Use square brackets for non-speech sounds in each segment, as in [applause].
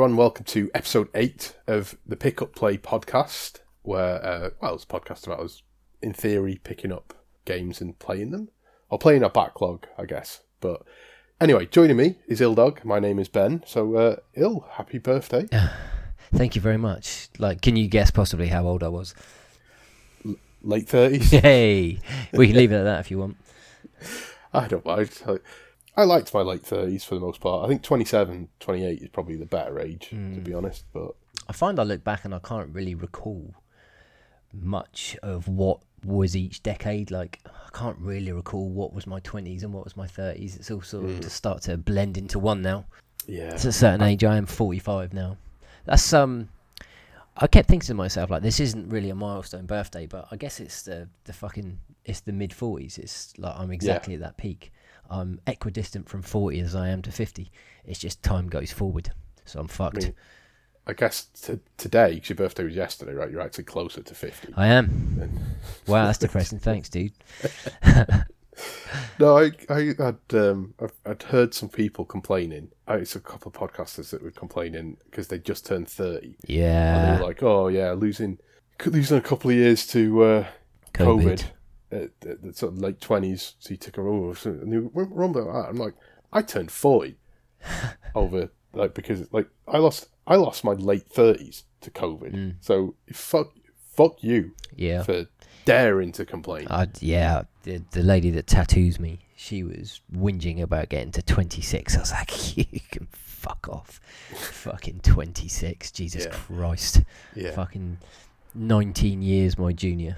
Everyone. Welcome to episode eight of the Pick Up Play podcast, where, uh, well, it's a podcast about us, in theory, picking up games and playing them, or playing our backlog, I guess. But anyway, joining me is Ill Dog. My name is Ben. So, uh, Il, happy birthday. [sighs] Thank you very much. Like, can you guess possibly how old I was? Late 30s? Hey, we can [laughs] leave it at that if you want. I don't mind. I, I liked my late 30s for the most part. I think 27, 28 is probably the better age, to be honest. But I find I look back and I can't really recall much of what was each decade. Like, I can't really recall what was my 20s and what was my 30s. It's all sort of to start to blend into one now. yeah. At a certain age, I am 45 now. That's um. I kept thinking to myself like, this isn't really a milestone birthday, but I guess it's the the fucking it's the mid 40s. It's like I'm exactly at that peak. I'm equidistant from 40 as I am to 50. It's just time goes forward, so I'm fucked. mean, I guess t- today, because your birthday was yesterday, right? You're actually closer to 50. I am. [laughs] Wow, that's depressing. Thanks, dude. No, I, I had um, I've, I'd heard some people complaining. I, it's a couple of podcasters that were complaining because they just turned thirty. And they were like, "Oh yeah, losing losing a couple of years to uh, COVID, COVID. At, at the sort of late twenties, so you took a over." So, and you went wrong about that. I'm like, I turned forty [laughs] over like because like I lost I lost my late thirties to COVID. Mm. So fuck fuck you Yeah. for daring to complain. I, yeah, the, the lady that tattoos me, she was whinging about getting to 26. I was like, [laughs] you can fuck off. Fucking 26. Jesus Yeah. Christ. yeah. Fucking 19 years my junior.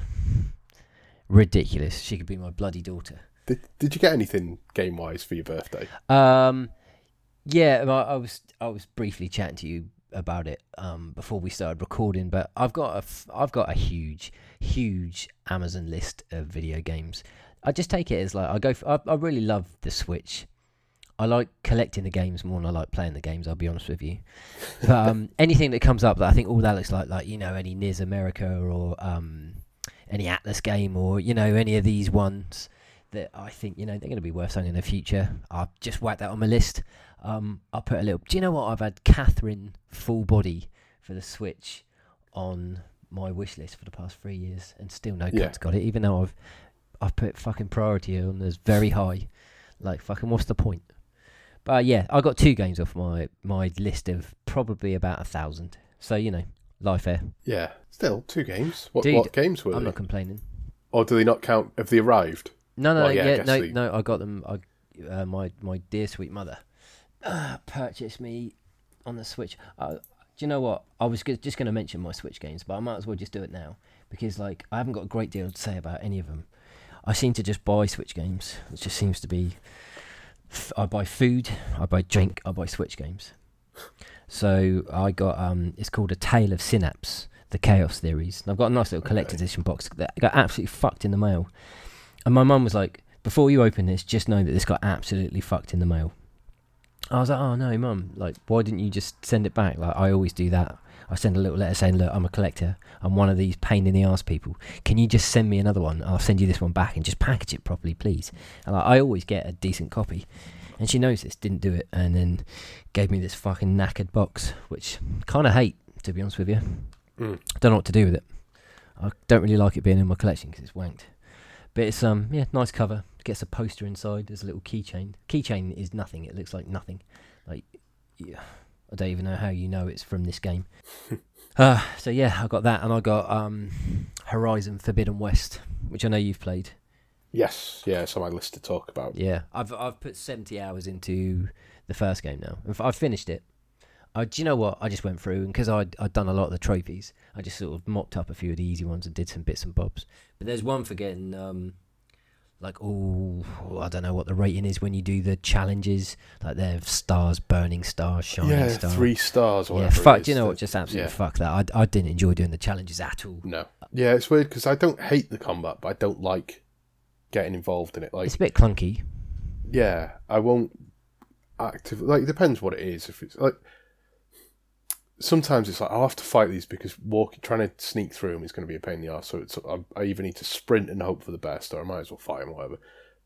Ridiculous. She could be my bloody daughter. Did, did you get anything game wise for your birthday? Um, yeah, I, I was I was briefly chatting to you about it um, before we started recording, but I've got a f- I've got a huge huge Amazon list of video games. I just take it as like I go. I I really love the Switch. I like collecting the games more than I like playing the games. I'll be honest with you. But um, [laughs] anything that comes up that I think all that looks like, like you know, any NIS America or um, any Atlus game or you know any of these ones that I think you know they're going to be worth something in the future. I'll just whack that on my list. Um, I'll put a little. Do you know what? I've had Catherine full body for the Switch on my wish list for the past three years, and still no Yeah. cuts got it. Even though I've I've put fucking priority on as very high. Like fucking, what's the point? But yeah, I got two games off my my list of probably about a thousand. So you know, life air. Yeah, still two games. What, Dude, what games were they? I'm they? not complaining. Or do they not count? Have they arrived? No, no, Well, yeah, yeah, no, they- no. I got them. I, uh, my my dear sweet mother uh, purchased me on the Switch. Uh, do you know what? I was go- just going to mention my Switch games, but I might as well just do it now because like I haven't got a great deal to say about any of them. I seem to just buy Switch games. It just seems to be. f- I buy food, I buy drink, I buy Switch games. So I got um, it's called a Tale of Synapse, the Chaos Theories. And I've got a nice little collector's Okay. edition box that got absolutely fucked in the mail. And my mum was like, "Before you open this, just know that this got absolutely fucked in the mail." I was like, "Oh no, mum! Like, why didn't you just send it back? Like, I always do that. I send a little letter saying, "Look, I'm a collector. I'm one of these pain in the ass people. Can you just send me another one? I'll send you this one back and just package it properly, please." And like, I always get a decent copy. And she knows this, didn't do it, and then gave me this fucking knackered box, which kind of hate, to be honest with you. Mm. Don't know what to do with it. I don't really like it being in my collection because it's wanked. But it's um yeah, nice cover. Gets a poster inside. There's a little keychain. Keychain is nothing. It looks like nothing. Like yeah, I don't even know how you know it's from this game. uh, [laughs] so yeah, I got that, and I got um Horizon Forbidden West, which I know you've played. Yes, yeah, it's on my list to talk about. Yeah, I've I've put seventy hours into the first game now. I've finished it. I, do you know what? I just went through and because I'd, I'd done a lot of the trophies, I just sort of mopped up a few of the easy ones and did some bits and bobs. But there's one for getting um, like oh I don't know what the rating is when you do the challenges. Like they're stars, burning stars, shining yeah, stars. three stars or yeah, whatever. fuck. Do you know what? Just absolutely yeah. fuck that. I, I didn't enjoy doing the challenges at all. No. Yeah, it's weird because I don't hate the combat, but I don't like getting involved in it. Like, It's a bit clunky. yeah, I won't active. Like, it depends what it is. If it's like, sometimes it's like I'll have to fight these because walking, trying to sneak through them is going to be a pain in the ass. So it's I, I either need to sprint and hope for the best, or I might as well fight them, whatever.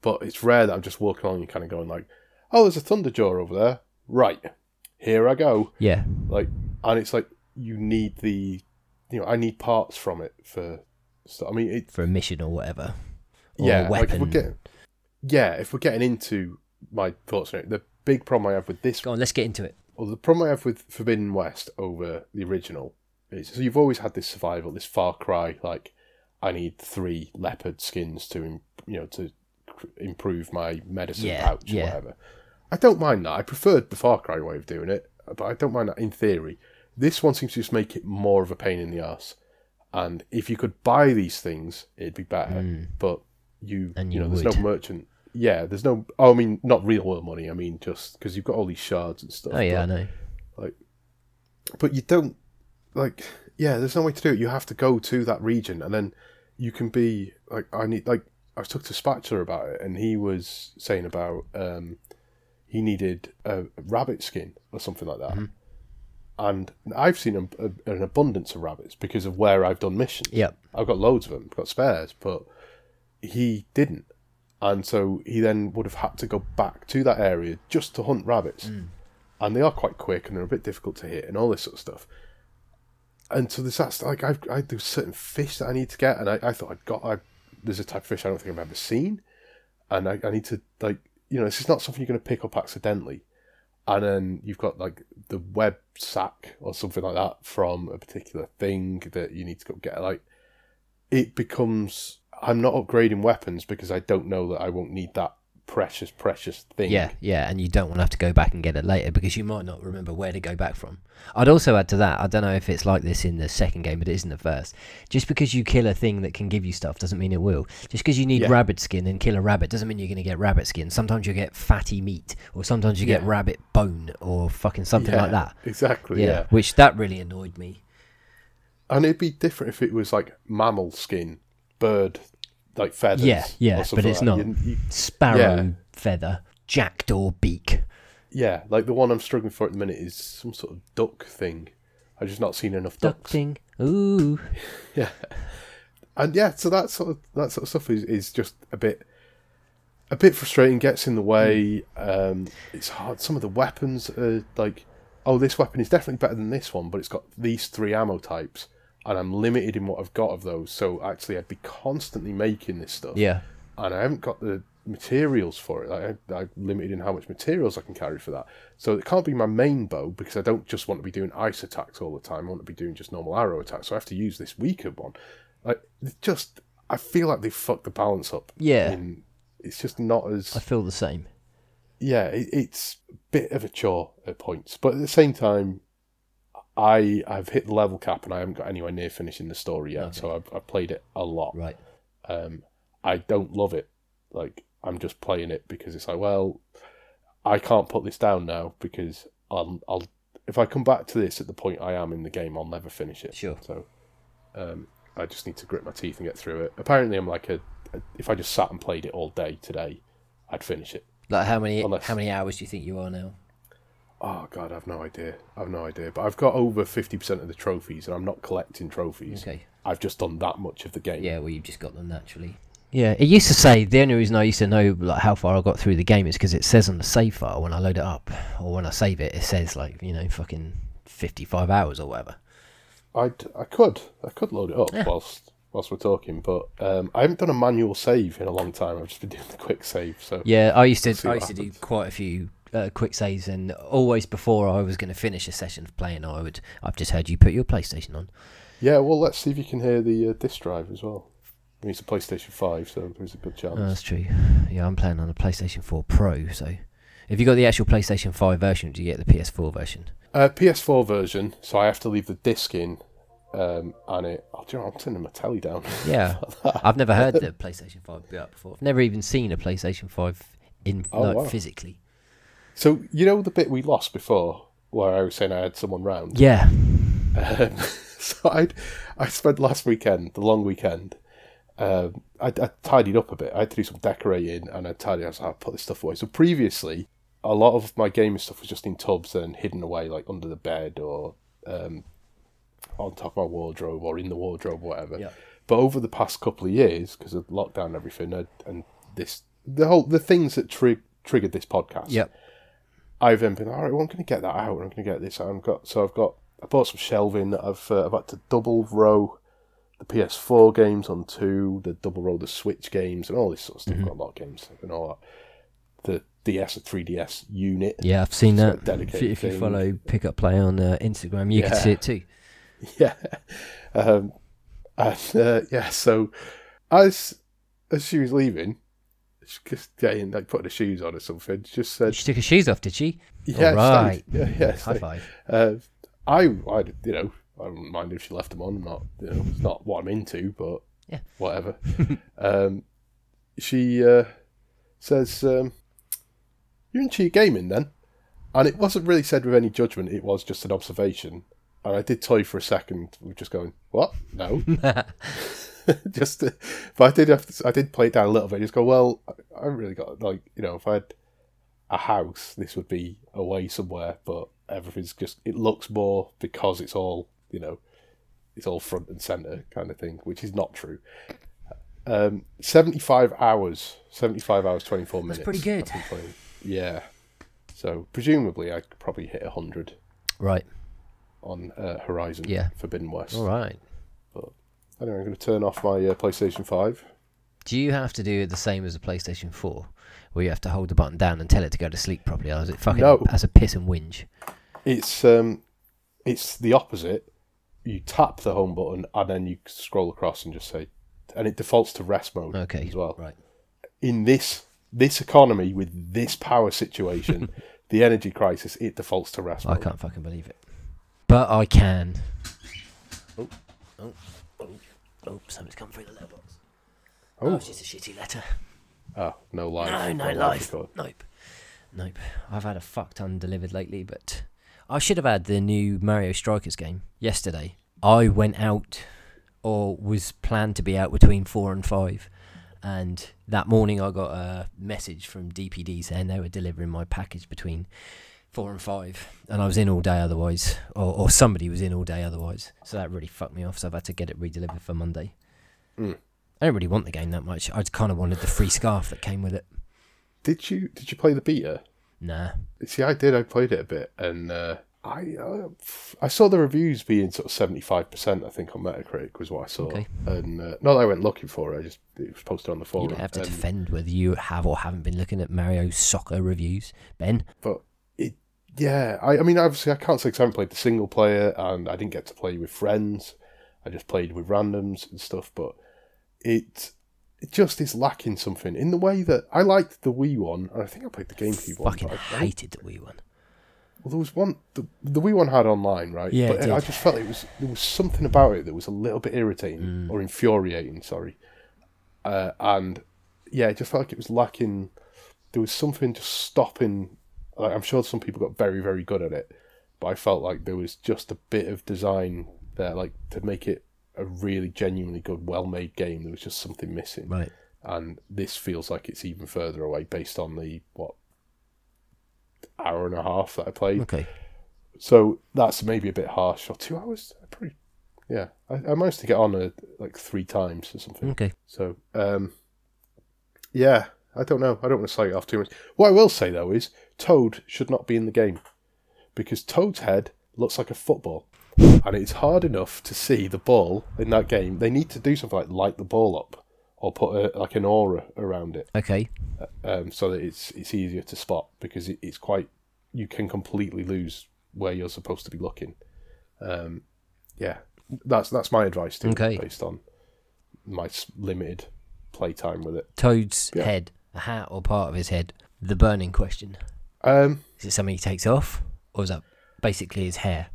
But it's rare that I'm just walking along and kind of going like, "Oh, there's a Thunderjaw over there, right? here I go. Yeah. Like, and it's like you need the, you know, I need parts from it for. So I mean, it, For a mission or whatever. Yeah, a like if we're getting, yeah, if we're getting into my thoughts on it, the big problem I have with this Go on, let's get into it. well, the problem I have with Forbidden West over the original is so you've always had this survival, this Far Cry, like I need three leopard skins to, you know, to improve my medicine Yeah, pouch or yeah. whatever. I don't mind that. I preferred the Far Cry way of doing it, but I don't mind that in theory. This one seems to just make it more of a pain in the ass. And if you could buy these things, it'd be better. Hmm. But you. And you you know, there's no merchant. Yeah, there's no. Oh, I mean, not real world money. I mean, just because you've got all these shards and stuff. Oh yeah, I but- know. but you don't like yeah there's no way to do it you have to go to that region and then you can be like i need like i was talking to spatula about it and he was saying about um he needed a rabbit skin or something like that and i've seen a, a, an abundance of rabbits because of where i've done missions Yep. i've got loads of them I've got spares but he didn't. And so he then would have had to go back to that area just to hunt rabbits. Hmm. And they are quite quick and they're a bit difficult to hit and all this sort of stuff. And so there's that's like I've I there's certain fish that I need to get, and I, I thought I'd got I, there's a type of fish I don't think I've ever seen, and I, I need to like you know this is not something you're going to pick up accidentally, and then you've got like the web sack or something like that from a particular thing that you need to go get like it becomes I'm not upgrading weapons because I don't know that I won't need that precious precious thing. Yeah, yeah, and you don't want to have to go back and get it later because you might not remember where to go back from. I'd also add to that, I don't know if it's like this in the second game, but it is in the first. Just because you kill a thing that can give you stuff doesn't mean it will. Just because you need Yeah. rabbit skin and kill a rabbit doesn't mean you're going to get rabbit skin. Sometimes you get fatty meat, or sometimes you get rabbit bone, or fucking something like that. Exactly. Yeah, yeah. which that really annoyed me. And it'd be different if it was like mammal skin, bird, like feathers. Yeah, yeah, but it's like not. You- you- Sparrow Yeah. feather, jackdaw beak. yeah, like the one I'm struggling for at the minute is some sort of duck thing. I've just not seen enough Duck ducks. thing. Ooh. [laughs] Yeah, and yeah, so that sort of that sort of stuff is, is just a bit a bit frustrating. Gets in the way. Um, it's hard. Some of the weapons are like, oh, this weapon is definitely better than this one, but it's got these three ammo types, and I'm limited in what I've got of those. So actually, I'd be constantly making this stuff. Yeah. and I haven't got the materials for it. Like, I, I'm limited in how much materials I can carry for that. So it can't be my main bow because I don't just want to be doing ice attacks all the time. I want to be doing just normal arrow attacks. So I have to use this weaker one. Like it's just, I feel like they fucked the balance up. Yeah. And it's just not as I feel the same. yeah. It, it's a bit of a chore at points, but at the same time. I I've hit the level cap and I haven't got anywhere near finishing the story yet, so I've, I've played it a lot. Right. Um, I don't love it. Like I'm just playing it because it's like, well, I can't put this down now because I'll, I'll if I come back to this at the point I am in the game, I'll never finish it. Sure. So, um, I just need to grit my teeth and get through it. Apparently, I'm like a, a if I just sat and played it all day today, I'd finish it. Like how many Unless- how many hours do you think you are now? Oh god, I've no idea. I've no idea. But I've got over fifty percent of the trophies, and I'm not collecting trophies. Okay. I've just done that much of the game. Yeah, well, you've just got them naturally. Yeah, it used to say the only reason I used to know like how far I got through the game is because it says on the save file when I load it up or when I save it, it says like you know fucking fifty-five hours or whatever. I'd, I could, I could load it up Yeah. whilst whilst we're talking, but um, I haven't done a manual save in a long time. I've just been doing the quick save. So Yeah, I used to I used to do quite a few uh, quick saves, and always before I was going to finish a session of playing, I would I've just heard you put your PlayStation on. yeah, well, let's see if you can hear the uh, disc drive as well. I mean, it's a PlayStation Five, so there's a good chance. Oh, that's true. Yeah, I'm playing on a PlayStation 4 Pro, so. If you got the actual PlayStation 5 version, do you get the PS4 version? Uh, PS4 version, so I have to leave the disc in, um, and it. Oh, do you know, I'm turning my telly down. [laughs] Yeah, I've never heard the [laughs] PlayStation 5 be up before. I've never even seen a PlayStation 5 in Oh, like wow. physically. So you know the bit we lost before, where I was saying I had someone round. Yeah, Um, [laughs] so I I spent last weekend, the long weekend. Um, I, I tidied up a bit. I had to do some decorating, and I tidied. I was like, I'll put this stuff away. So previously, a lot of my gaming stuff was just in tubs and hidden away, like under the bed or um, on top of my wardrobe or in the wardrobe, or whatever. Yeah. But over the past couple of years, because of lockdown and everything, and, and this the whole the things that tri- triggered this podcast, yep, I've then been all right. Well, I'm going to get that out. I'm going to get this out. I've got so I've got I bought some shelving. that I've uh, I've had to double row the PS4 games on two, the double row the Switch games, and all this sort of stuff. Mhm. I've got a lot of games and all that. The DS or 3DS unit. Yeah, I've seen that. If dedicated you, if you follow Pick Up Play on uh, Instagram, you can see it too. [laughs] Yeah. Um, and uh, yeah, so as as she was leaving, just getting like putting her shoes on or something, she just said, She took her shoes off, did she? "Yeah, stay. yeah, yeah." High stay." five. Uh, I, I, you know, I wouldn't mind if she left them on. I'm not, you know, it's not what I'm into, but Yeah. whatever. [laughs] um, she uh, says, um, "You're into your gaming then," and it wasn't really said with any judgment. It was just an observation. And I did toy for a second, with just going, "What? No." [laughs] [laughs] just, to, but I did have to, I did play it down a little bit. Just go, well, I haven't really got like you know, if I had a house, this would be away somewhere, but everything's just it looks more because it's all you know, it's all front and center kind of thing, which is not true. Um, seventy-five hours, seventy-five hours, twenty-four minutes. pretty good. Yeah. So presumably, I could probably hit hundred Right. on uh, Horizon Yeah. Forbidden West. All right. Anyway, I'm going to turn off my uh, PlayStation Five. Do you have to do it the same as a PlayStation 4? Where you have to hold the button down and tell it to go to sleep properly? Or is it fucking No. as a piss and whinge? It's um, it's the opposite. You tap the home button and then you scroll across and just say, and it defaults to rest mode Okay. as well. Right. In this this economy with this power situation, [laughs] the energy crisis, it defaults to rest I mode. can't fucking believe it. But I can. Oh, oh, oh, oh, something's come through the letterbox. Oh, Oh, it's just a shitty letter. oh, no life. No, no life life. record. Nope. Nope. I've had a fuck ton delivered lately, but I should have had the new Mario Strikers game yesterday. I went out, or was planned to be out between four and five, and that morning I got a message from DPD saying they were delivering my package between four and five, and I was in all day otherwise, or, or somebody was in all day otherwise. So that really fucked me off. So I've had to get it re-delivered for Monday. Mm. I don't really want the game that much. I just kind of wanted the free scarf that came with it. Did you did you play the beta? Nah. See, I did. I played it a bit, and uh, I uh, I saw the reviews being sort of seventy five percent. I think on Metacritic was what I saw, Okay. and uh, not that I went looking for it. I just it was posted on the forum. You don't have to and- defend whether you have or haven't been looking at Mario soccer reviews, Ben. but yeah I, I mean obviously i can't say i haven't played the single player and i didn't get to play with friends i just played with randoms and stuff but it it just is lacking something in the way that i liked the wii one and i think i played the gamecube one Fucking I- I- hated the Wii one. well, there was one the, the wii one had online right Yeah, but it i did. just felt it was there was something about it that was a little bit irritating Mm. or infuriating sorry uh, and yeah it just felt like it was lacking there was something just stopping like, i'm sure some people got very very good at it but i felt like there was just a bit of design there like to make it a really genuinely good well made game there was just something missing Right. and this feels like it's even further away based on the what hour and a half that i played Okay. so that's maybe a bit harsh or two hours pretty yeah i, I managed to get on a, like three times or something Okay. so, um, yeah, I don't know. I don't want to slag it off too much. What I will say though is Toad should not be in the game because Toad's head looks like a football, and it's hard enough to see the ball in that game. They need to do something like light the ball up or put a, like an aura around it, Okay. um, so that it's it's easier to spot because it, it's quite you can completely lose where you're supposed to be looking. Um, yeah, that's that's my advice to you Okay. based on my limited playtime with it. Toad's Yeah. head, a hat or part of his head. The burning question. Um, Is it something he takes off? Or is that basically his hair?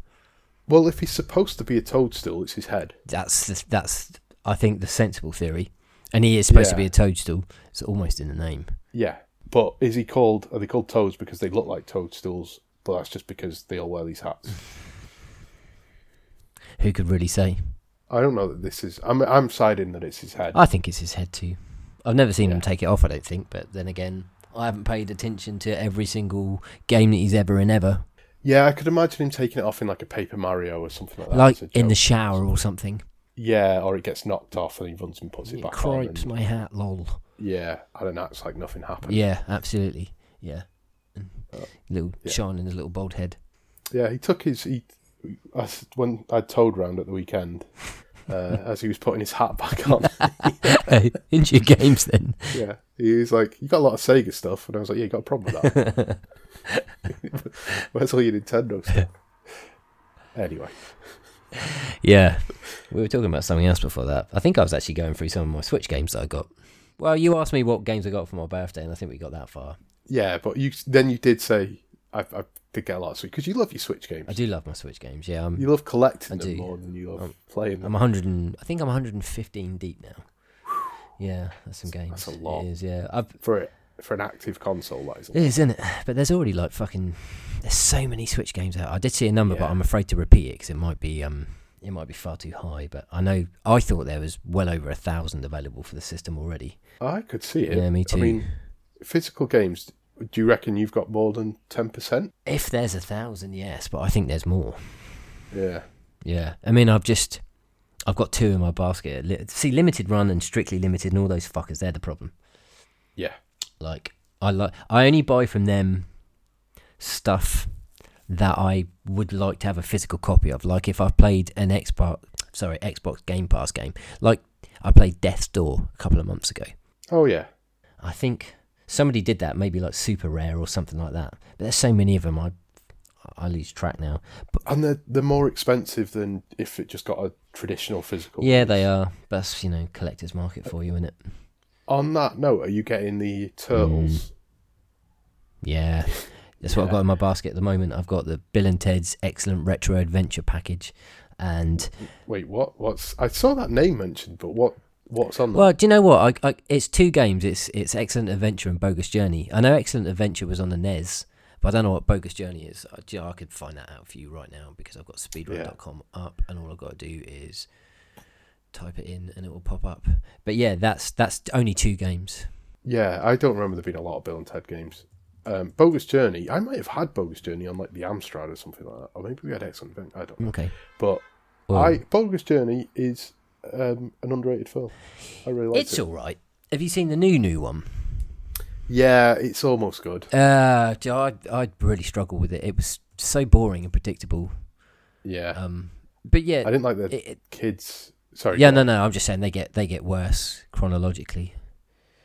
well, if he's supposed to be a toadstool, it's his head. That's the, that's I think the sensible theory. And he is supposed to be a toadstool. It's almost in the name. Yeah, but is he called? Are they called toads because they look like toadstools? But that's just because they all wear these hats. Who could really say? I don't know that this is. I'm I'm siding that it's his head. I think it's his head too. I've never seen him take it off, I don't think, but then again, I haven't paid attention to every single game that he's ever in ever. yeah, I could imagine him taking it off in like a Paper Mario or something like that. like in the shower or something. Yeah, or it gets knocked off and he runs and puts it It back cripes on. and- my hat, lol. yeah, and then acts like nothing happened. Yeah, absolutely. Yeah. little yeah. shining his little bald head. Yeah, he took his he I when I told round at the weekend uh, [laughs] as he was putting his hat back on. [laughs] Into your games then. yeah, he was like, "You got a lot of Sega stuff," and I was like, "Yeah, you got a problem with that? [laughs] Where's all your Nintendo stuff?" Anyway, Yeah, we were talking about something else before that. I think I was actually going through some of my Switch games that I got. Well, you asked me what games I got for my birthday, and I think we got that far. yeah, but you then you did say I, I did get a lot of Switch because you love your Switch games. I do love my Switch games. Yeah, I'm You love collecting I them do. more than you love Um, playing I'm 100 and I think I'm 115 deep now. Yeah, that's some games. That's a lot. It is, yeah. I've, for for an active console. That is. a it is, isn't it? But there's already like fucking. There's so many Switch games out. I did see a number, but I'm afraid to repeat it because it might be um it might be far too high. But I know I thought there was well over a thousand available for the system already. I could see it. Yeah, me too. I mean, physical games. Do you reckon you've got more than ten percent? If there's a thousand, yes, but I think there's more. Yeah. Yeah, I mean, I've just I've got two in my basket. See, limited run and strictly limited, and all those fuckers. They're the problem. Yeah. Like I like I only buy from them stuff that I would like to have a physical copy of. Like if I played an Xbox, sorry, Xbox Game Pass game. Like I played Death's Door a couple of months ago. Oh yeah. I think somebody did that, maybe like Super Rare or something like that. But there's so many of them, I I lose track now. And they're they're more expensive than if it just got a traditional physical. Yeah, they are. That's you know collector's market for you, isn't it? On that note, are you getting the turtles? Mm. Yeah. That's what I've got in my basket at the moment. I've got the Bill and Ted's Excellent Retro Adventure package. And, Wait, what? What's? I saw that name mentioned, but what? What's on that? well, do you know what? I, I, it's two games. It's it's Excellent Adventure and Bogus Journey. I know Excellent Adventure was on the NES, but I don't know what Bogus Journey is. I, you know, I could find that out for you right now because I've got speedrun.com up and all I've got to do is type it in and it will pop up. But yeah, that's that's only two games. Yeah, I don't remember there being a lot of Bill and Ted games. Um, Bogus Journey, I might have had Bogus Journey on like the Amstrad or something like that, or maybe we had Excellent Adventure. I don't know. Okay. But Well, I Bogus Journey is um, an underrated film. I really like it's all right. Have you seen the new new one? Yeah, it's almost good. Uh, do you know, I I really struggle with it. It was so boring and predictable. Yeah, Um, but yeah, I didn't like the it, it, kids. Sorry. yeah, no, on. no. I'm just saying they get they get worse chronologically.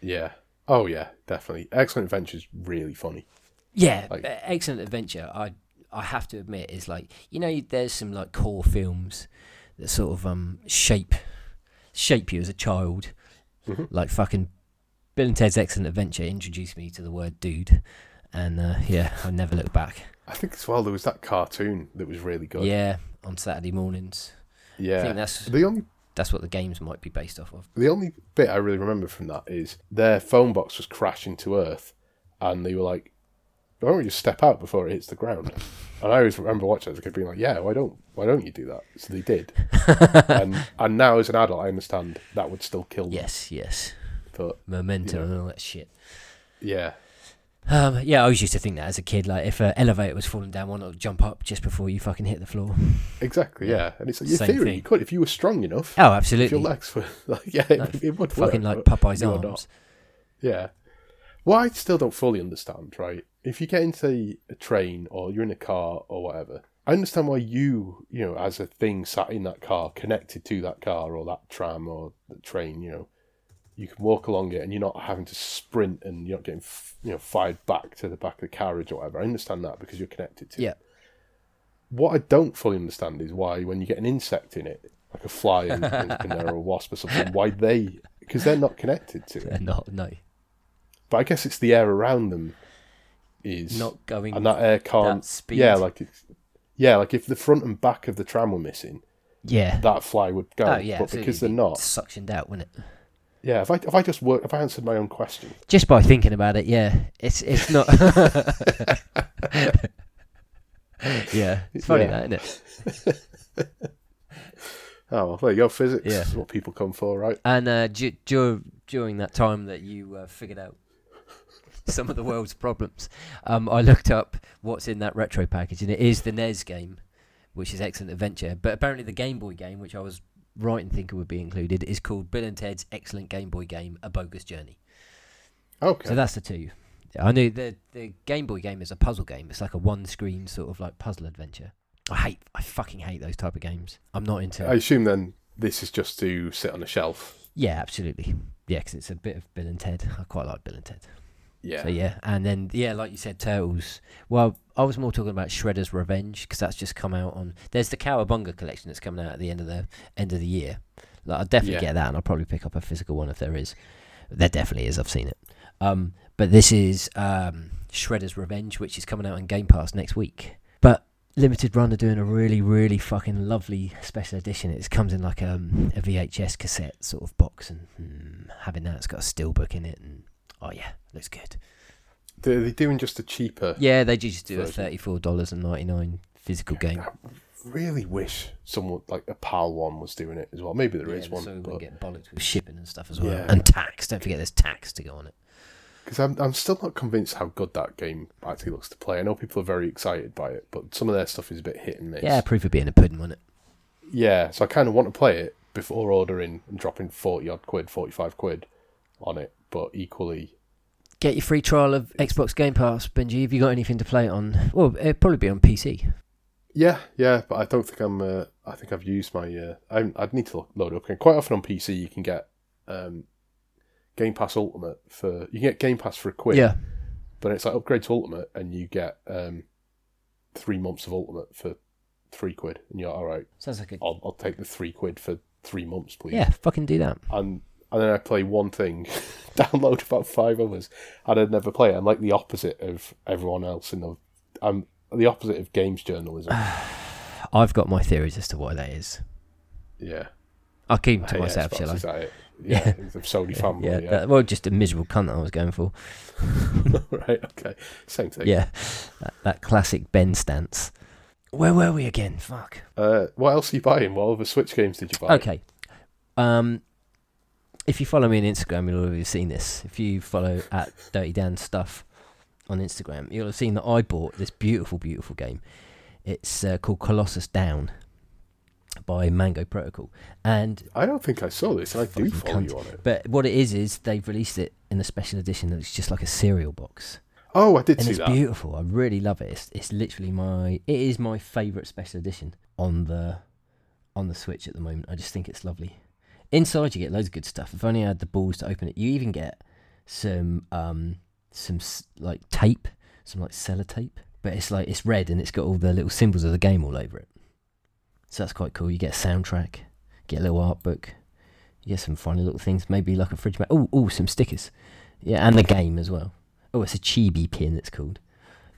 Yeah. Oh yeah, definitely. Excellent Adventure's really funny. Yeah, Like- excellent adventure. I I have to admit is like you know there's some like core films that sort of um shape shape you as a child, Mhm. like fucking Bill and Ted's Excellent Adventure introduced me to the word dude, and uh, yeah, I never looked back. I think as well there was that cartoon that was really good. Yeah, on Saturday mornings. Yeah, I think that's The only that's what the games might be based off of. the only bit I really remember from that is their phone box was crashing to earth, and they were like, "Why don't we just step out before it hits the ground?" And I always remember watching it as a kid being like, "Yeah, why don't why don't you do that?" So they did, [laughs] and and now as an adult, I understand that would still kill them. Yes, yes. But Momentum and all that shit. yeah, Um, yeah, I always used to think that as a kid. Like, if an elevator was falling down, why not jump up just before you fucking hit the floor? exactly. Yeah. And it's like your Same theory. thing. You could if you were strong enough. Oh, If your absolutely. legs were [laughs] like, yeah, No, it, it would fall. Fucking work, like Popeye's you're not. arms. Yeah. What I still don't fully understand, right? If you get into a train or you're in a car or whatever, I understand why you, you know, as a thing sat in that car, connected to that car or that tram or the train, you know, you can walk along it and you're not having to sprint and you're not getting, f- you know, fired back to the back of the carriage or whatever. I understand that because you're connected to it. What I don't fully understand is why, when you get an insect in it, like a fly in, in, there or a wasp or something, why they, because they're not connected to it. They're not, no. But I guess it's the air around them is Not going and that air can't. that speed. Yeah, like it's, yeah, like if the front and back of the tram were missing, yeah. that fly would go. oh, yeah. but because they're not, Suctioned out, wouldn't it? Yeah. If I if I just work, if I answered my own question, Just by thinking about it, yeah. It's it's [laughs] not. [laughs] yeah. It's funny, Yeah. that, isn't it? [laughs] oh well, there you go. Physics Yeah. is what people come for, right? And uh, dur- during that time that you uh, figured out some of the world's problems, um, I looked up what's in that retro package, and it is the NES game, which is Excellent Adventure. But apparently, the Game Boy game, which I was right in thinking would be included, is called Bill and Ted's Excellent Game Boy Game: A Bogus Journey. Okay. So that's the two. I knew the the Game Boy game is a puzzle game. It's like a one screen sort of like puzzle adventure. I hate, I fucking hate those type of games. I'm not into. I assume then this is just to sit on a shelf. Yeah, absolutely. Yeah, because it's a bit of Bill and Ted. I quite like Bill and Ted. Yeah. So yeah, and then yeah, like you said, Turtles. Well, I was more talking about Shredder's Revenge because that's just come out on. There's the Cowabunga collection that's coming out at the end of the end of the year. Like I'll definitely Yeah. get that, and I'll probably pick up a physical one if there is. There definitely is. I've seen it. Um, but this is um, Shredder's Revenge, which is coming out on Game Pass next week. But Limited Run are doing a really, really fucking lovely special edition. It comes in like um, a VHS cassette sort of box, and hmm, having that, it's got a steelbook in it, and oh yeah, looks good. They're they doing just a cheaper. Yeah, they just do a Version. thirty-four dollars and ninety-nine physical game. I really wish someone like a PAL one was doing it as well. Maybe there Yeah, is one, so we but get bollocked with shipping and stuff as well, Yeah. and tax. Don't forget, there's tax to go on it. because I'm I'm still not convinced how good that game actually looks to play. I know people are very excited by it, but some of their stuff is a bit hit and miss. Yeah, proof of being a pudding, wasn't it? Yeah, so I kind of want to play it before ordering and dropping forty odd quid, forty five quid on it. But equally, Get your free trial of Xbox Game Pass, Benji. Have you got anything to play it on? Well, it'd probably be on PC. yeah, yeah. But I don't think I'm. Uh, I think I've used my. Uh, I, I'd need to load up again. Quite often on PC, you can get um, Game Pass Ultimate for. You can get Game Pass for a quid. Yeah, but it's like upgrade to ultimate and you get um three months of ultimate for three quid and you're all right sounds like a I'll, I'll take the three quid for three months please yeah. Fucking do that. and and then I play one thing [laughs] download about five others and I'd never play it I'm like the opposite of everyone else in the I'm the opposite of games journalism [sighs] I've got my theories as to why that is. yeah I'll keep them to [laughs] Hey, myself, Xbox, shall I? is that it? [laughs] yeah, a Sony fanboy yeah, yeah, that- well, just a miserable cunt that I was going for. right okay same thing Yeah, that, that classic Ben stance. Where were we again? Fuck. uh, what else are you buying what other Switch games did you buy Okay. Um, if you follow me on Instagram, you'll already have seen this. If you follow at Dirty Dan Stuff on Instagram, you'll have seen that I bought this beautiful, beautiful game. It's uh, called Colossus Down by Mango Protocol, and I don't think I saw this I do follow cunt. you on it but what it is is they've released it in a special edition that's just like a cereal box. oh I did see that. and see it's that beautiful. I really love it. It's, it's literally my it is my favorite special edition on the on the Switch at the moment. I just think it's lovely. Inside you get loads of good stuff. If only I had the balls to open it. You even get some um some like tape, some like sellotape, but it's like it's red and it's got all the little symbols of the game all over it. So that's quite cool. You get a soundtrack, get a little art book, you get some funny little things. Maybe like a fridge mat. Oh, oh, some stickers. Yeah, and the game as well. Oh, it's a chibi pin. It's called.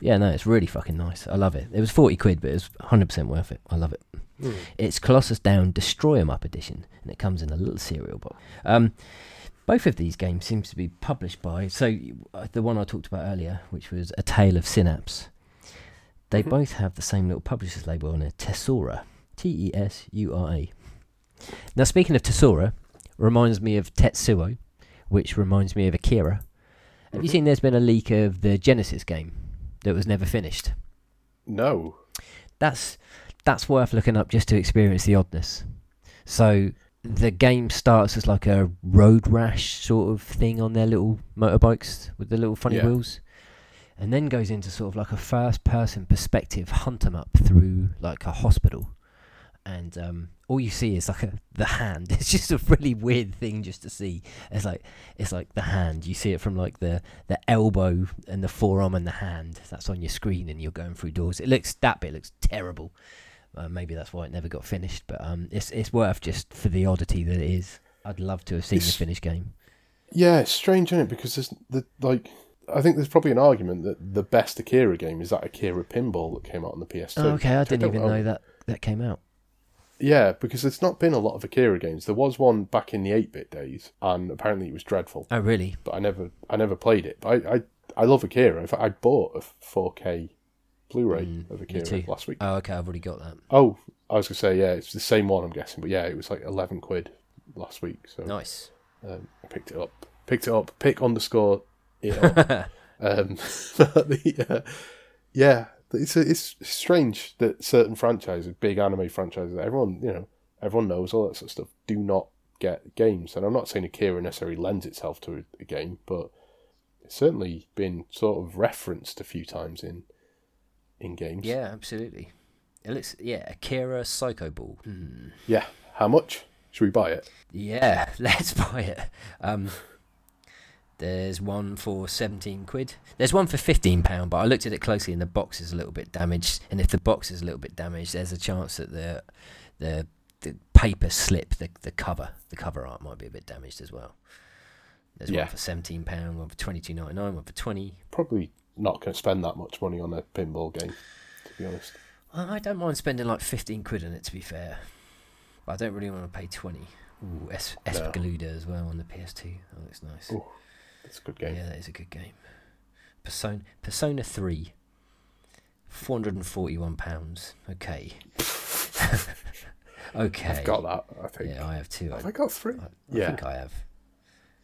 Yeah, no, it's really fucking nice. I love it. It was forty quid, but it was hundred percent worth it. I love it. Hmm. It's Colossus Down Destroy 'em Up edition, and it comes in a little cereal box. Um, both of these games seem to be published by. So uh, the one I talked about earlier, which was A Tale of Synapse, they Mhm. both have the same little publisher's label on it, Tesura, T E S U R A. Now, speaking of Tesura, reminds me of Tetsuo, which reminds me of Akira. Have you Mhm. seen? There's been a leak of the Genesis game that was never finished. No. That's that's worth looking up just to experience the oddness. So the game starts as like a road rash sort of thing on their little motorbikes with the little funny Yeah. wheels, and then goes into sort of like a first person perspective, hunt hunt 'em up through like a hospital, and um, all you see is like a, the hand. [laughs] It's just a really weird thing just to see. It's like it's like the hand. You see it from like the the elbow and the forearm and the hand. That's on your screen, and you're going through doors. It looks that bit looks terrible. Uh, maybe that's why it never got finished. But um, it's it's worth just for the oddity that it is. I'd love to have seen the finished game. Yeah, it's strange, isn't it? Because there's the like, I think there's probably an argument that the best Akira game is that Akira Pinball that came out on the PS2. Oh, okay, I didn't don't even know that that came out. Yeah, because there's not been a lot of Akira games. There was one back in the 8-bit days, and apparently it was dreadful. Oh, really? But I never, I never played it. But I, I, I love Akira. In fact, I bought a 4K Blu-ray Mm, of Akira last week. Oh, okay, I've already got that. Oh, I was gonna say yeah, it's the same one I'm guessing, but yeah, it was like 11 quid last week. So Nice. um, I picked it up. Picked it up. Pick underscore it up. um, [laughs] the, uh, yeah, it's it's strange that certain franchises, big anime franchises, everyone you know, everyone knows all that sort of stuff, do not get games. And I'm not saying Akira necessarily lends itself to a, a game, but It's certainly been sort of referenced a few times in in games. Yeah, absolutely. It looks yeah, Akira Psycho Ball. Hmm. Yeah. How much? Should we buy it? Yeah, [laughs] let's buy it. Um, there's one for seventeen quid. There's one for fifteen pound, but I looked at it closely and the box is a little bit damaged. And if the box is a little bit damaged, there's a chance that the the the paper slip, the the cover, the cover art might be a bit damaged as well. There's Yeah. one for seventeen pound, one for twenty two ninety nine, one for twenty. Probably not going to spend that much money on a pinball game, to be honest. I I don't mind spending like fifteen quid on it to be fair, but I don't really want to pay twenty. Ooh, es- No. Espgaluda as well on the PS2. That looks nice. Ooh, It's a good game. Yeah, that is a good game. Persona Persona Three. Four hundred and forty-one pounds. Okay. [laughs] okay. I've got that. I think. Yeah, I have two. I, Have I got three? I, I yeah. think I have.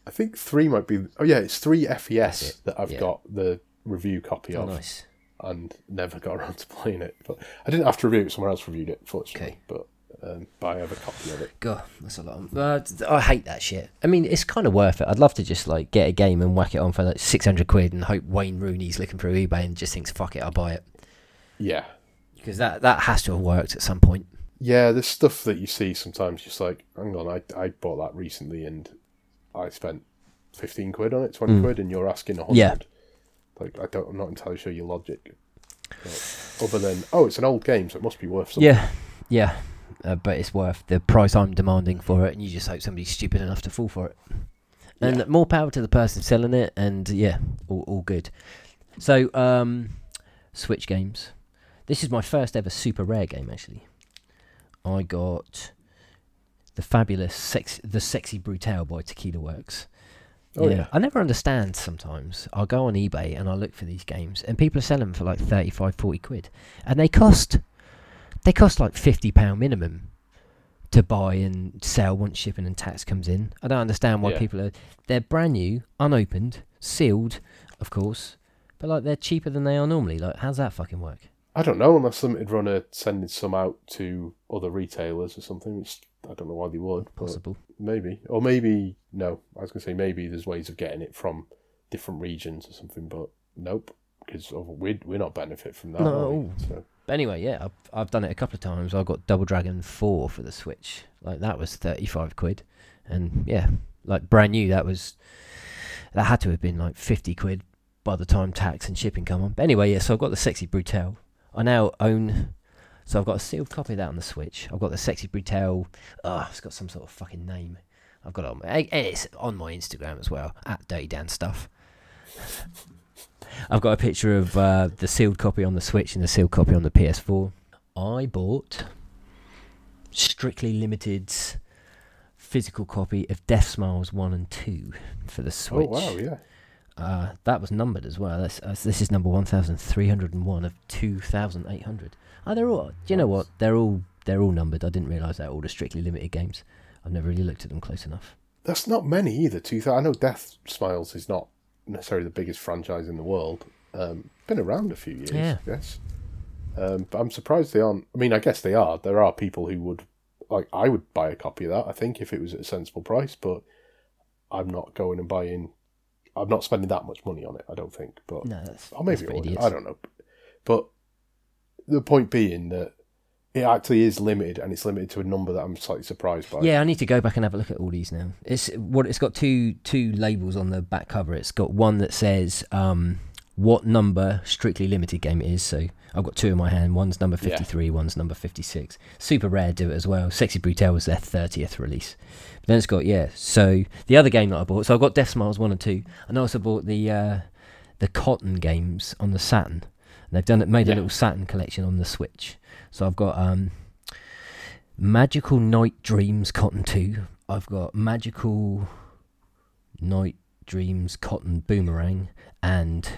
I think three might be. Oh yeah, it's three FES it, that I've yeah. got the review copy Oh, of, nice. and never got around to playing it. But I didn't have to review it; someone else reviewed it, fortunately. Okay. But um, but I have a copy of it. God, that's a lot. Of, uh, I hate that shit. I mean, it's kind of worth it. I'd love to just like get a game and whack it on for like six hundred quid and hope Wayne Rooney's looking through eBay and just thinks, "Fuck it, I'll buy it." Yeah, Because that that has to have worked at some point. yeah. There's stuff that you see sometimes. Just like, hang on, I I bought that recently, and I spent fifteen quid on it, twenty Mm. quid, and you're asking a hundred. Yeah. Like I don't, I'm not entirely sure your logic. But other than, oh, it's an old game, so it must be worth something. Yeah, yeah. Uh, but it's worth the price I'm demanding for it, and you just hope somebody's stupid enough to fall for it. And Yeah. more power to the person selling it, and yeah, all, all good. So, um, Switch games. This is my first ever super rare game, actually. I got the fabulous sex, the sexy brutale by Tequila Works. Oh, yeah. I never understand sometimes. I'll go on eBay and I'll look for these games and people are selling them for like 35, 40 quid. And they cost they cost like fifty pound minimum to buy and sell once shipping and tax comes in. I don't understand why Yeah. people are they're brand new, unopened, sealed, of course. But like they're cheaper than they are normally. Like how's that fucking work? I don't know unless Limited Run are sending some out to other retailers or something. Which I don't know why they would. Possible. Maybe, or maybe no. I was gonna say maybe there's ways of getting it from different regions or something, but nope. Because we're we're not benefit from that. we? No. So But anyway, yeah, I've, I've done it a couple of times. I got Double Dragon 4 for the Switch. Like, that was 35 quid. And yeah, like brand new, that was. That had to have been like 50 quid by the time tax and shipping come on. But anyway, yeah, so I've got the Sexy Brutale. I now own. So I've got a sealed copy of that on the Switch. I've got the Sexy Brutale. Ah, it's got some sort of fucking name. I've got it on my, it's on my Instagram as well, at Dirty Dan Stuff. I've got a picture of uh, the sealed copy on the Switch and the sealed copy on the PS4. I bought strictly limited's physical copy of Death Smiles 1 and 2 for the Switch. oh wow, yeah. Uh, that was numbered as well. That's, uh, this is number 1301 of 2800. Oh, they're all. Do you know what? They're all they're all numbered. I didn't realise they're all the strictly limited games. I've never really looked at them close enough. That's not many either. Two thousand. I know Death Smiles is not necessarily the biggest franchise in the world. Um, been around a few years, Yeah. yes. Um, but I'm surprised they aren't. I mean, I guess they are. There are people who would like. I would buy a copy of that. I think if it was at a sensible price, but I'm not going and buying. I'm not spending that much money on it. I don't think. But No, that's, or maybe that's I I don't know. But the point being that it actually is limited, and it's limited to a number that I'm slightly surprised by. Yeah, I need to go back and have a look at all these now. It's what it's got two two labels on the back cover. It's got one that says um, what number strictly limited game it is. So I've got two in my hand. One's number Yeah. fifty three. One's number fifty six. Super rare do it as well. Sexy Brutale was their thirtieth release. But then it's got yeah. So the other game that I bought. So I've got Death Smiles one and two, and I also bought the uh, the Cotton games on the Saturn. And they've done it made a little Saturn collection on the Switch. So I've got um, Magical Night Dreams Cotton 2. I've got Magical Night Dreams Cotton Boomerang and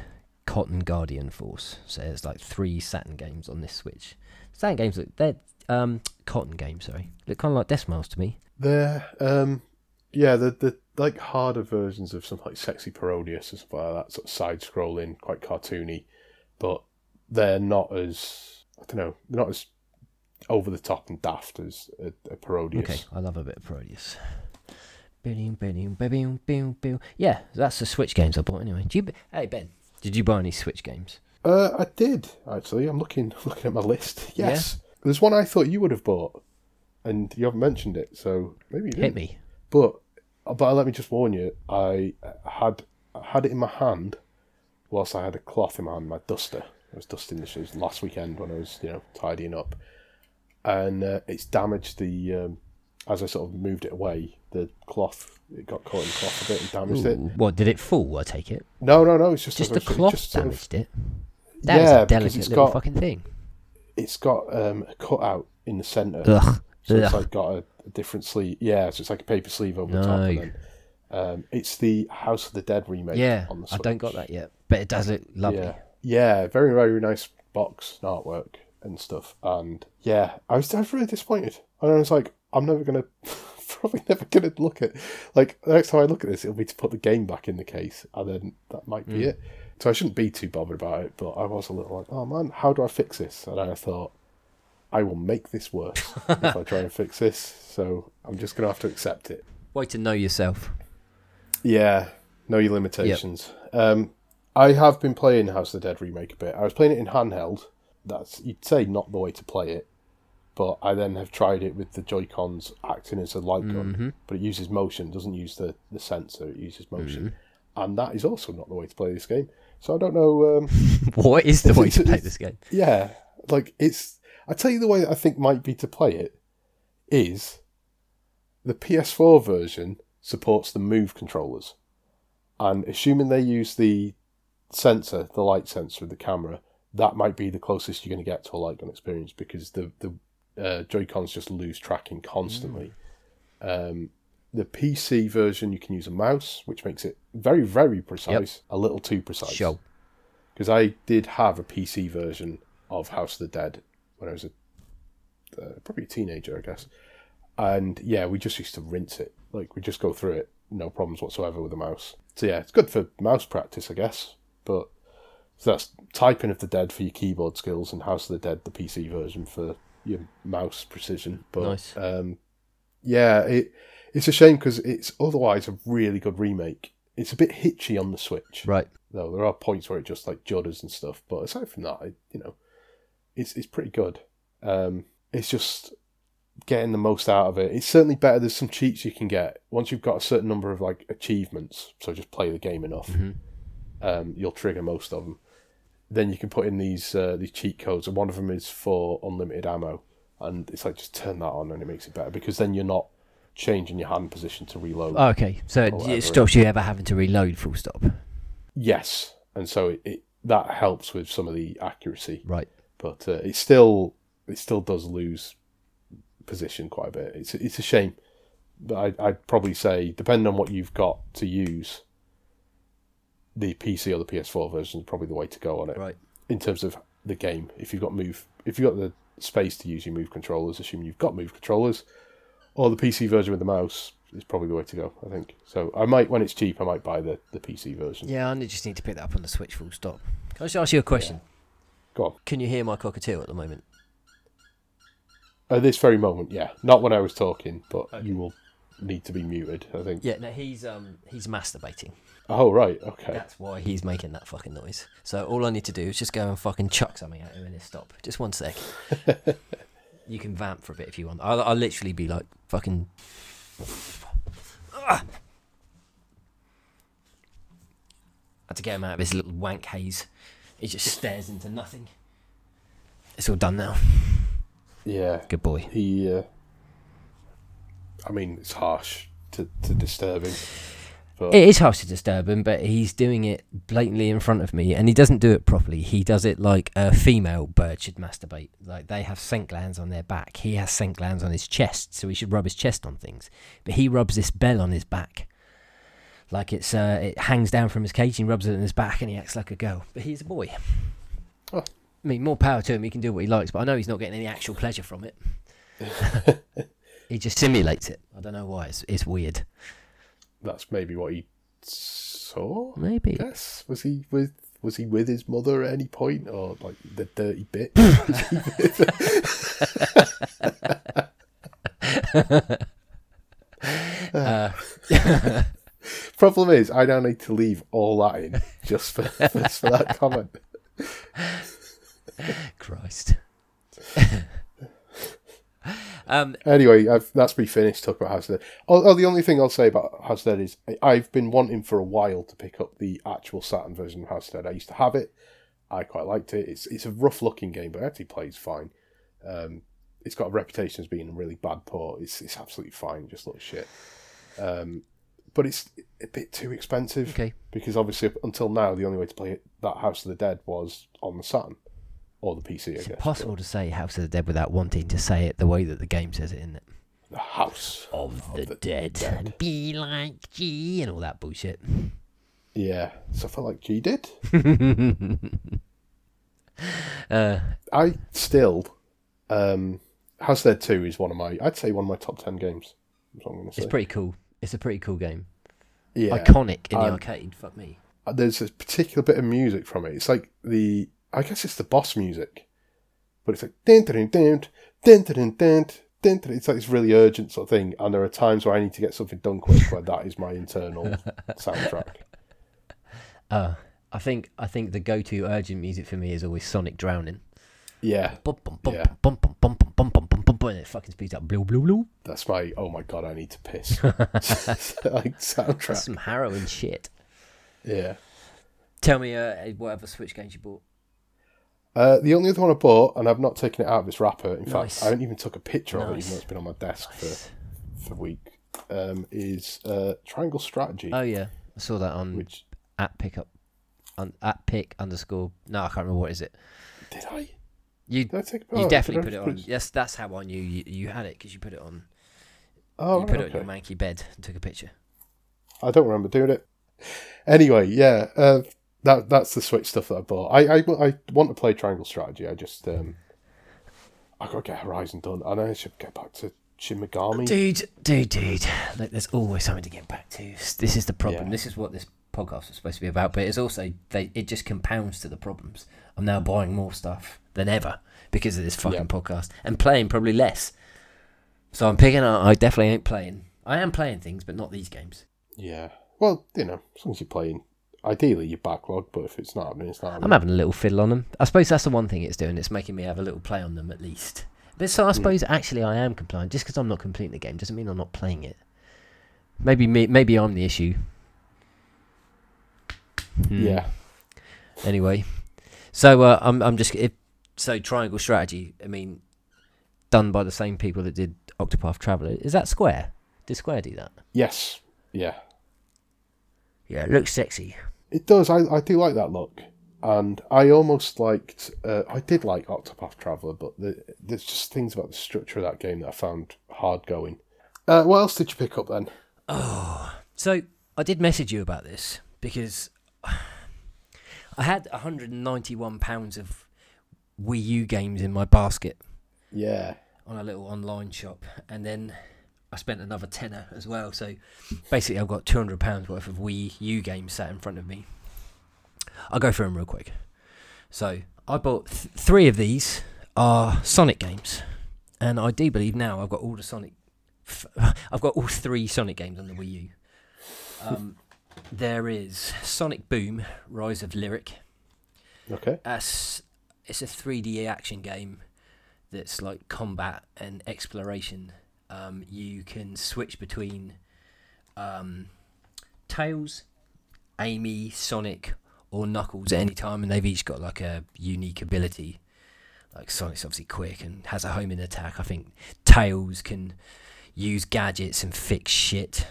Cotton Guardian Force. So there's like three Saturn games on this Switch. Saturn games look they're um Cotton games, sorry. Look kind of like Death Smiles to me. They're um yeah, the the like harder versions of something like Sexy Parodius or something like that, sort of side scrolling, quite cartoony, but they're not as I don't know, they're not as over the top and daft as a, a Parodius. Okay, I love a bit of Parodius. Boom, boom, boom, boom, boom. Yeah, that's the Switch games I bought anyway. Do you, hey Ben, did you buy any Switch games? Uh, I did actually. I'm looking [laughs] looking at my list. Yeah? Yes, there's one I thought you would have bought, and you haven't mentioned it, so maybe you didn't. Hit me. But but let me just warn you, I had I had it in my hand whilst I had a cloth in my hand, my duster. I was dusting the shoes last weekend when I was you know tidying up, and uh, it's damaged the um, as I sort of moved it away. The cloth it got caught in the cloth a bit and damaged it. What did it fall? I take it. No, no, no. It's just Just the cloth just sort of- damaged it. That is yeah, a delicate it's little got fucking thing. it's got um, a cutout in the centre. Ugh. So it's like got a, a different sleeve. Yeah, so it's like a paper sleeve over the top. And then, um, it's the House of the Dead remake. Yeah, on the I don't got that yet, but it does look lovely. Yeah, yeah, very very nice box artwork and stuff. And yeah, I was I was really disappointed. And I was like, I'm never gonna, [laughs] probably never gonna look at. Like the next time I look at this, it'll be to put the game back in the case, and then that might be Mm. it. So I shouldn't be too bothered about it. But I was a little like, oh man, how do I fix this? And I thought. I will make this worse if I try and fix [laughs] this. So I'm just gonna have to accept it. Way to know yourself. Yeah, know your limitations. Um, I have been playing House of the Dead remake a bit. I was playing it in handheld. That's you'd say not the way to play it, but I then have tried it with the Joy Cons acting as a light gun, Mm-hmm. but it uses motion, doesn't use the the sensor. It uses motion, Mm-hmm. and that is also not the way to play this game. So I don't know. Um, [laughs] What is the way to play this game? yeah, like it's. I tell you the way that I think might be to play it is the PS4 version supports the Move controllers, and assuming they use the sensor, the light sensor of the camera, that might be the closest you're going to get to a light gun experience because the the uh, Joy Cons just lose tracking constantly. Um, the PC version you can use a mouse, which makes it very very precise, a little too precise Show. because I did have a PC version of House of the Dead when I was a uh, probably a teenager, I guess. And yeah, we just used to rinse it. Like we just go through it, no problems whatsoever with a mouse. So yeah, it's good for mouse practice, I guess. But so that's typing of the dead for your keyboard skills, and House of the Dead, the PC version for your mouse precision. But Nice. um, yeah, it it's a shame because it's otherwise a really good remake. It's a bit hitchy on the Switch Right. though. There are points where it just like judders and stuff, but aside from that, you know, it's it's pretty good. Um, it's just getting the most out of it. It's certainly better. There's some cheats you can get once you've got a certain number of like achievements. So just play the game enough, Mhm. Um, you'll trigger most of them. Then you can put in these uh, these cheat codes, and one of them is for unlimited ammo, and it's like just turn that on, and it makes it better because then you're not changing your hand position to reload. Oh, okay, so it stops you ever having to reload. Full stop. yes, and so it, it that helps with some of the accuracy. Right. but uh, it still it still does lose position quite a bit. It's it's a shame, but I, I'd probably say depending on what you've got to use, the PC or the PS4 version is probably the way to go on it Right. in terms of the game. If you've got move, if you've got the space to use your move controllers, assuming you've got move controllers, or the PC version with the mouse is probably the way to go. I think so. I might when it's cheap, I might buy the the PC version. Yeah, I just need to pick that up on the Switch. Full stop. Can I just ask you a question? Go on. Can you hear my cockatiel at the moment? At this very moment, yeah, not when I was talking, but Okay. you will need to be muted. I think. Yeah. No, he's um he's masturbating. Oh right, okay. That's why he's making that fucking noise. So all I need to do is just go and fucking chuck something at him and stop. Just one sec. [laughs] you can vamp for a bit if you want. I'll, I'll literally be like fucking. Ah! had to get him out of his little wank haze. He just stares into nothing. It's all done now. Yeah, Good boy. he. Uh, I mean, it's harsh to to disturb him, but It is harsh to disturb him, but he's doing it blatantly in front of me, and he doesn't do it properly. He does it like a female bird should masturbate. Like they have scent glands on their back. He has scent glands on his chest, so he should rub his chest on things. But he rubs this bell on his back, like it's uh, it hangs down from his cage. And he rubs it on his back, and he acts like a girl. But he's a boy. Oh. I mean, more power to him. He can do what he likes, but I know he's not getting any actual pleasure from it. [laughs] he just simulates it. I don't know why. It's it's weird. That's maybe what he saw. Maybe. Yes, was he with was he with his mother at any point, or like the dirty bit? [laughs] Uh, [laughs] Problem is, I now need to leave all that in just for, [laughs] just for that comment. Christ. Um, Anyway, I've, that's me finished talking about House of Dead. Oh, oh, the only thing I'll say about House of the Dead is I've been wanting for a while to pick up the actual Saturn version of House of Dead. I used to have it. I quite liked it. It's it's a rough looking game, but it actually plays fine. Um, it's got a reputation as being a really bad port. It's it's absolutely fine. Just looks shit. Um, but it's a bit too expensive okay. because obviously until now the only way to play it, that House of the Dead was on the Saturn or the PC. I It's guess. impossible to say House of the Dead without wanting to say it the way that the game says it, isn't it? The House Of the, the dead. dead. [laughs] Be like G and all that bullshit. Yeah, something like G did. [laughs] uh, I still, um, House of Dead Two is one of my, I'd say one of my top ten games. I'm say. it's pretty cool. It's a pretty cool game. yeah, Iconic in the Um, arcade. Fuck me. there's a particular bit of music from it. It's like the, I guess it's the boss music, but it's like dun dun dun dun dun. dun, dun. It's like this really urgent sort of thing, and there are times where I need to get something done quick, where that is my internal [laughs] soundtrack. Uh, I think I think the go-to urgent music for me is always Sonic Drowning. Yeah, Bum, bum, bum, Yeah. bum, bum, bum, bum, bum, bum, bum, bum, bum, and it fucking speeds up. Blue, blue, blue. that's my. Oh my god, I need to piss. [laughs] [laughs] like That's some harrowing shit. Yeah. Tell me, uh, whatever Switch games you bought. Uh, the only other one I bought, and I've not taken it out of its wrapper. In Nice. fact, I haven't even took a picture of it, even though it's been on my desk Nice. for for a week. Um, is uh, Triangle Strategy, Oh yeah, I saw that on which at pickup, un, at pick underscore. No, I can't remember what is it. did I? You Did I take? you definitely put it on. Yes, that's how I knew you, you had it because you put it on. Oh, you put right, it on your manky bed and took a picture. I don't remember doing it. Anyway, yeah, uh, that that's the Switch stuff that I bought. I, I, I want to play Triangle Strategy. I just um, I got to get Horizon done, and I should get back to Shin Megami. Dude, dude, dude. Like, there's always something to get back to. This is the problem. Yeah. This is what this podcast is supposed to be about, but it's also they it just compounds to the problems. I'm now buying more stuff than ever because of this fucking Yeah. podcast and playing probably less. So I'm picking up. I definitely ain't playing. I am playing things, but not these games. Yeah, well, you know, as long as you're playing, ideally your backlog. But if it's not happening, it's not. I'm having a little fiddle on them. I suppose that's the one thing it's doing. It's making me have a little play on them at least. But so I suppose actually I am compliant. Just because I'm not completing the game doesn't mean I'm not playing it. Maybe me. Maybe I'm the issue. Hmm. Yeah, Anyway, so uh, I'm I'm just if, so Triangle Strategy. I mean, done by the same people that did Octopath Traveler. Is that Square? Did Square do that? yes, yeah. Yeah, it looks sexy. It does. I, I do like that look, and I almost liked. Uh, I did like Octopath Traveler, but the, there's just things about the structure of that game that I found hard going. Uh, what else did you pick up then? Oh, so I did message you about this because [sighs] I had 191 pounds of Wii U games in my basket Yeah, on a little online shop, and then I spent another tenner as well. So basically, I've got 200 pounds worth of Wii U games sat in front of me. I'll go through them real quick. So I bought th- three of these are Sonic games, and I do believe now I've got all the Sonic. F- [laughs] I've got all three Sonic games on the Wii U. Um, there is Sonic Boom: Rise of Lyric. okay. As it's a 3D action game that's like combat and exploration. Um, you can switch between um, Tails, Amy, Sonic, or Knuckles at any time, and they've each got like a unique ability. Like Sonic's obviously quick and has a homing attack. I think Tails can use gadgets and fix shit.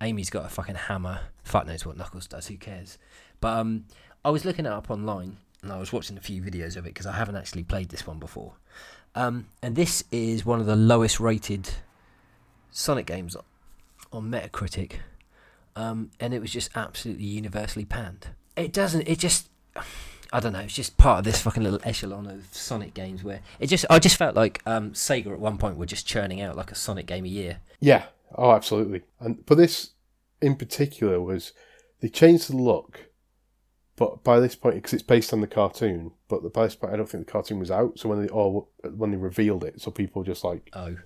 Amy's got a fucking hammer. Fuck knows what Knuckles does. Who cares? But um, I was looking it up online and I was watching a few videos of it because I haven't actually played this one before. Um, and this is one of the lowest rated Sonic games on Metacritic. Um, and it was just absolutely universally panned. It doesn't, it just, [sighs] I don't know, it's just part of this fucking little echelon of Sonic games where it just, I just felt like um, Sega at one point were just churning out like a Sonic game a year. Yeah. Oh, absolutely. And but this in particular was they changed the look, but by this point because it's based on the cartoon, but the by this point I don't think the cartoon was out. So when they or when they revealed it, so people just like Oh,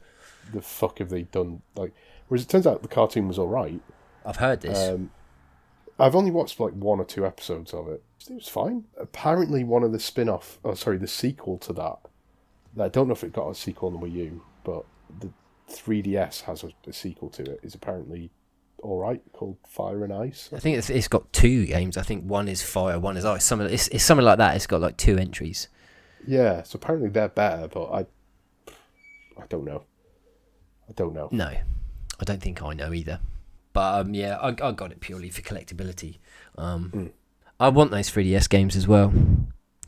the fuck have they done? Like, whereas it turns out the cartoon was all right. I've heard this. Um, I've only watched like one or two episodes of it. It was fine. Apparently, one of the spin off, oh, sorry, the sequel to that, I don't know if it got a sequel on the Wii U, but the 3DS has a, a sequel to it, is apparently alright, called Fire and Ice. I think it's it's got two games. I think one is fire, one is ice. Something it's, it's something like that. It's got like two entries. Yeah, so apparently they're better, but I, I don't know. I don't know. No, I don't think I know either. But um, yeah, I, I got it purely for collectability. Um, Mm. I want those 3DS games as well.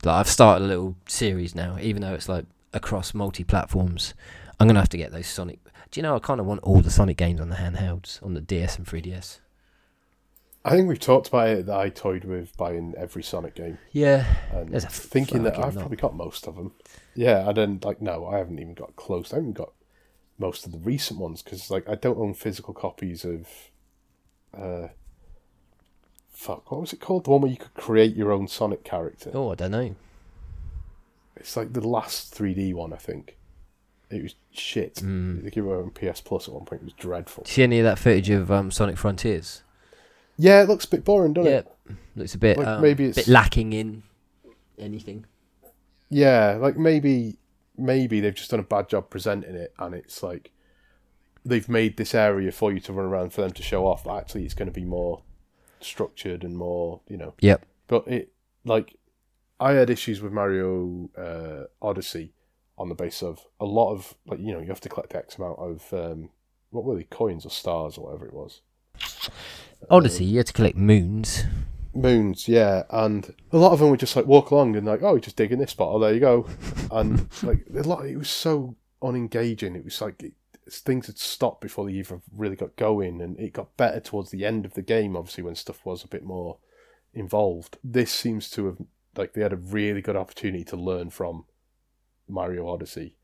Like I've started a little series now, even though it's like across multi platforms. I'm gonna have to get those Sonic. Do you know I kind of want all the Sonic games on the handhelds on the DS and 3DS. I think we've talked about it that I toyed with buying every Sonic game. Yeah, and There's a thinking that I've lot. probably got most of them. Yeah, I and then like no, I haven't even got close. I haven't got most of the recent ones because like I don't own physical copies of. Uh, fuck, what was it called? The one where you could create your own Sonic character. Oh, I don't know. It's like the last 3D one, I think. It was shit. Mm. They gave it on PS Plus at one point. It was dreadful. See any of that footage of um, Sonic Frontiers? Yeah, it looks a bit boring, doesn't it? yeah, it? looks a bit Like, um, maybe bit lacking in anything. Yeah, like maybe maybe they've just done a bad job presenting it, and it's like they've made this area for you to run around for them to show off. But actually, it's going to be more structured and more, you know. Yep. But it like I had issues with Mario uh, Odyssey on the basis of a lot of like you know you have to collect X amount of um, what were they coins or stars or whatever it was. Odyssey, you had to collect moons. Moons, yeah, and a lot of them would just like walk along and like, oh, you're just dig in this spot, oh, there you go, [laughs] and like a lot, it was so unengaging. It was like it, things had stopped before they even really got going, and it got better towards the end of the game. Obviously, when stuff was a bit more involved, this seems to have like they had a really good opportunity to learn from Mario Odyssey,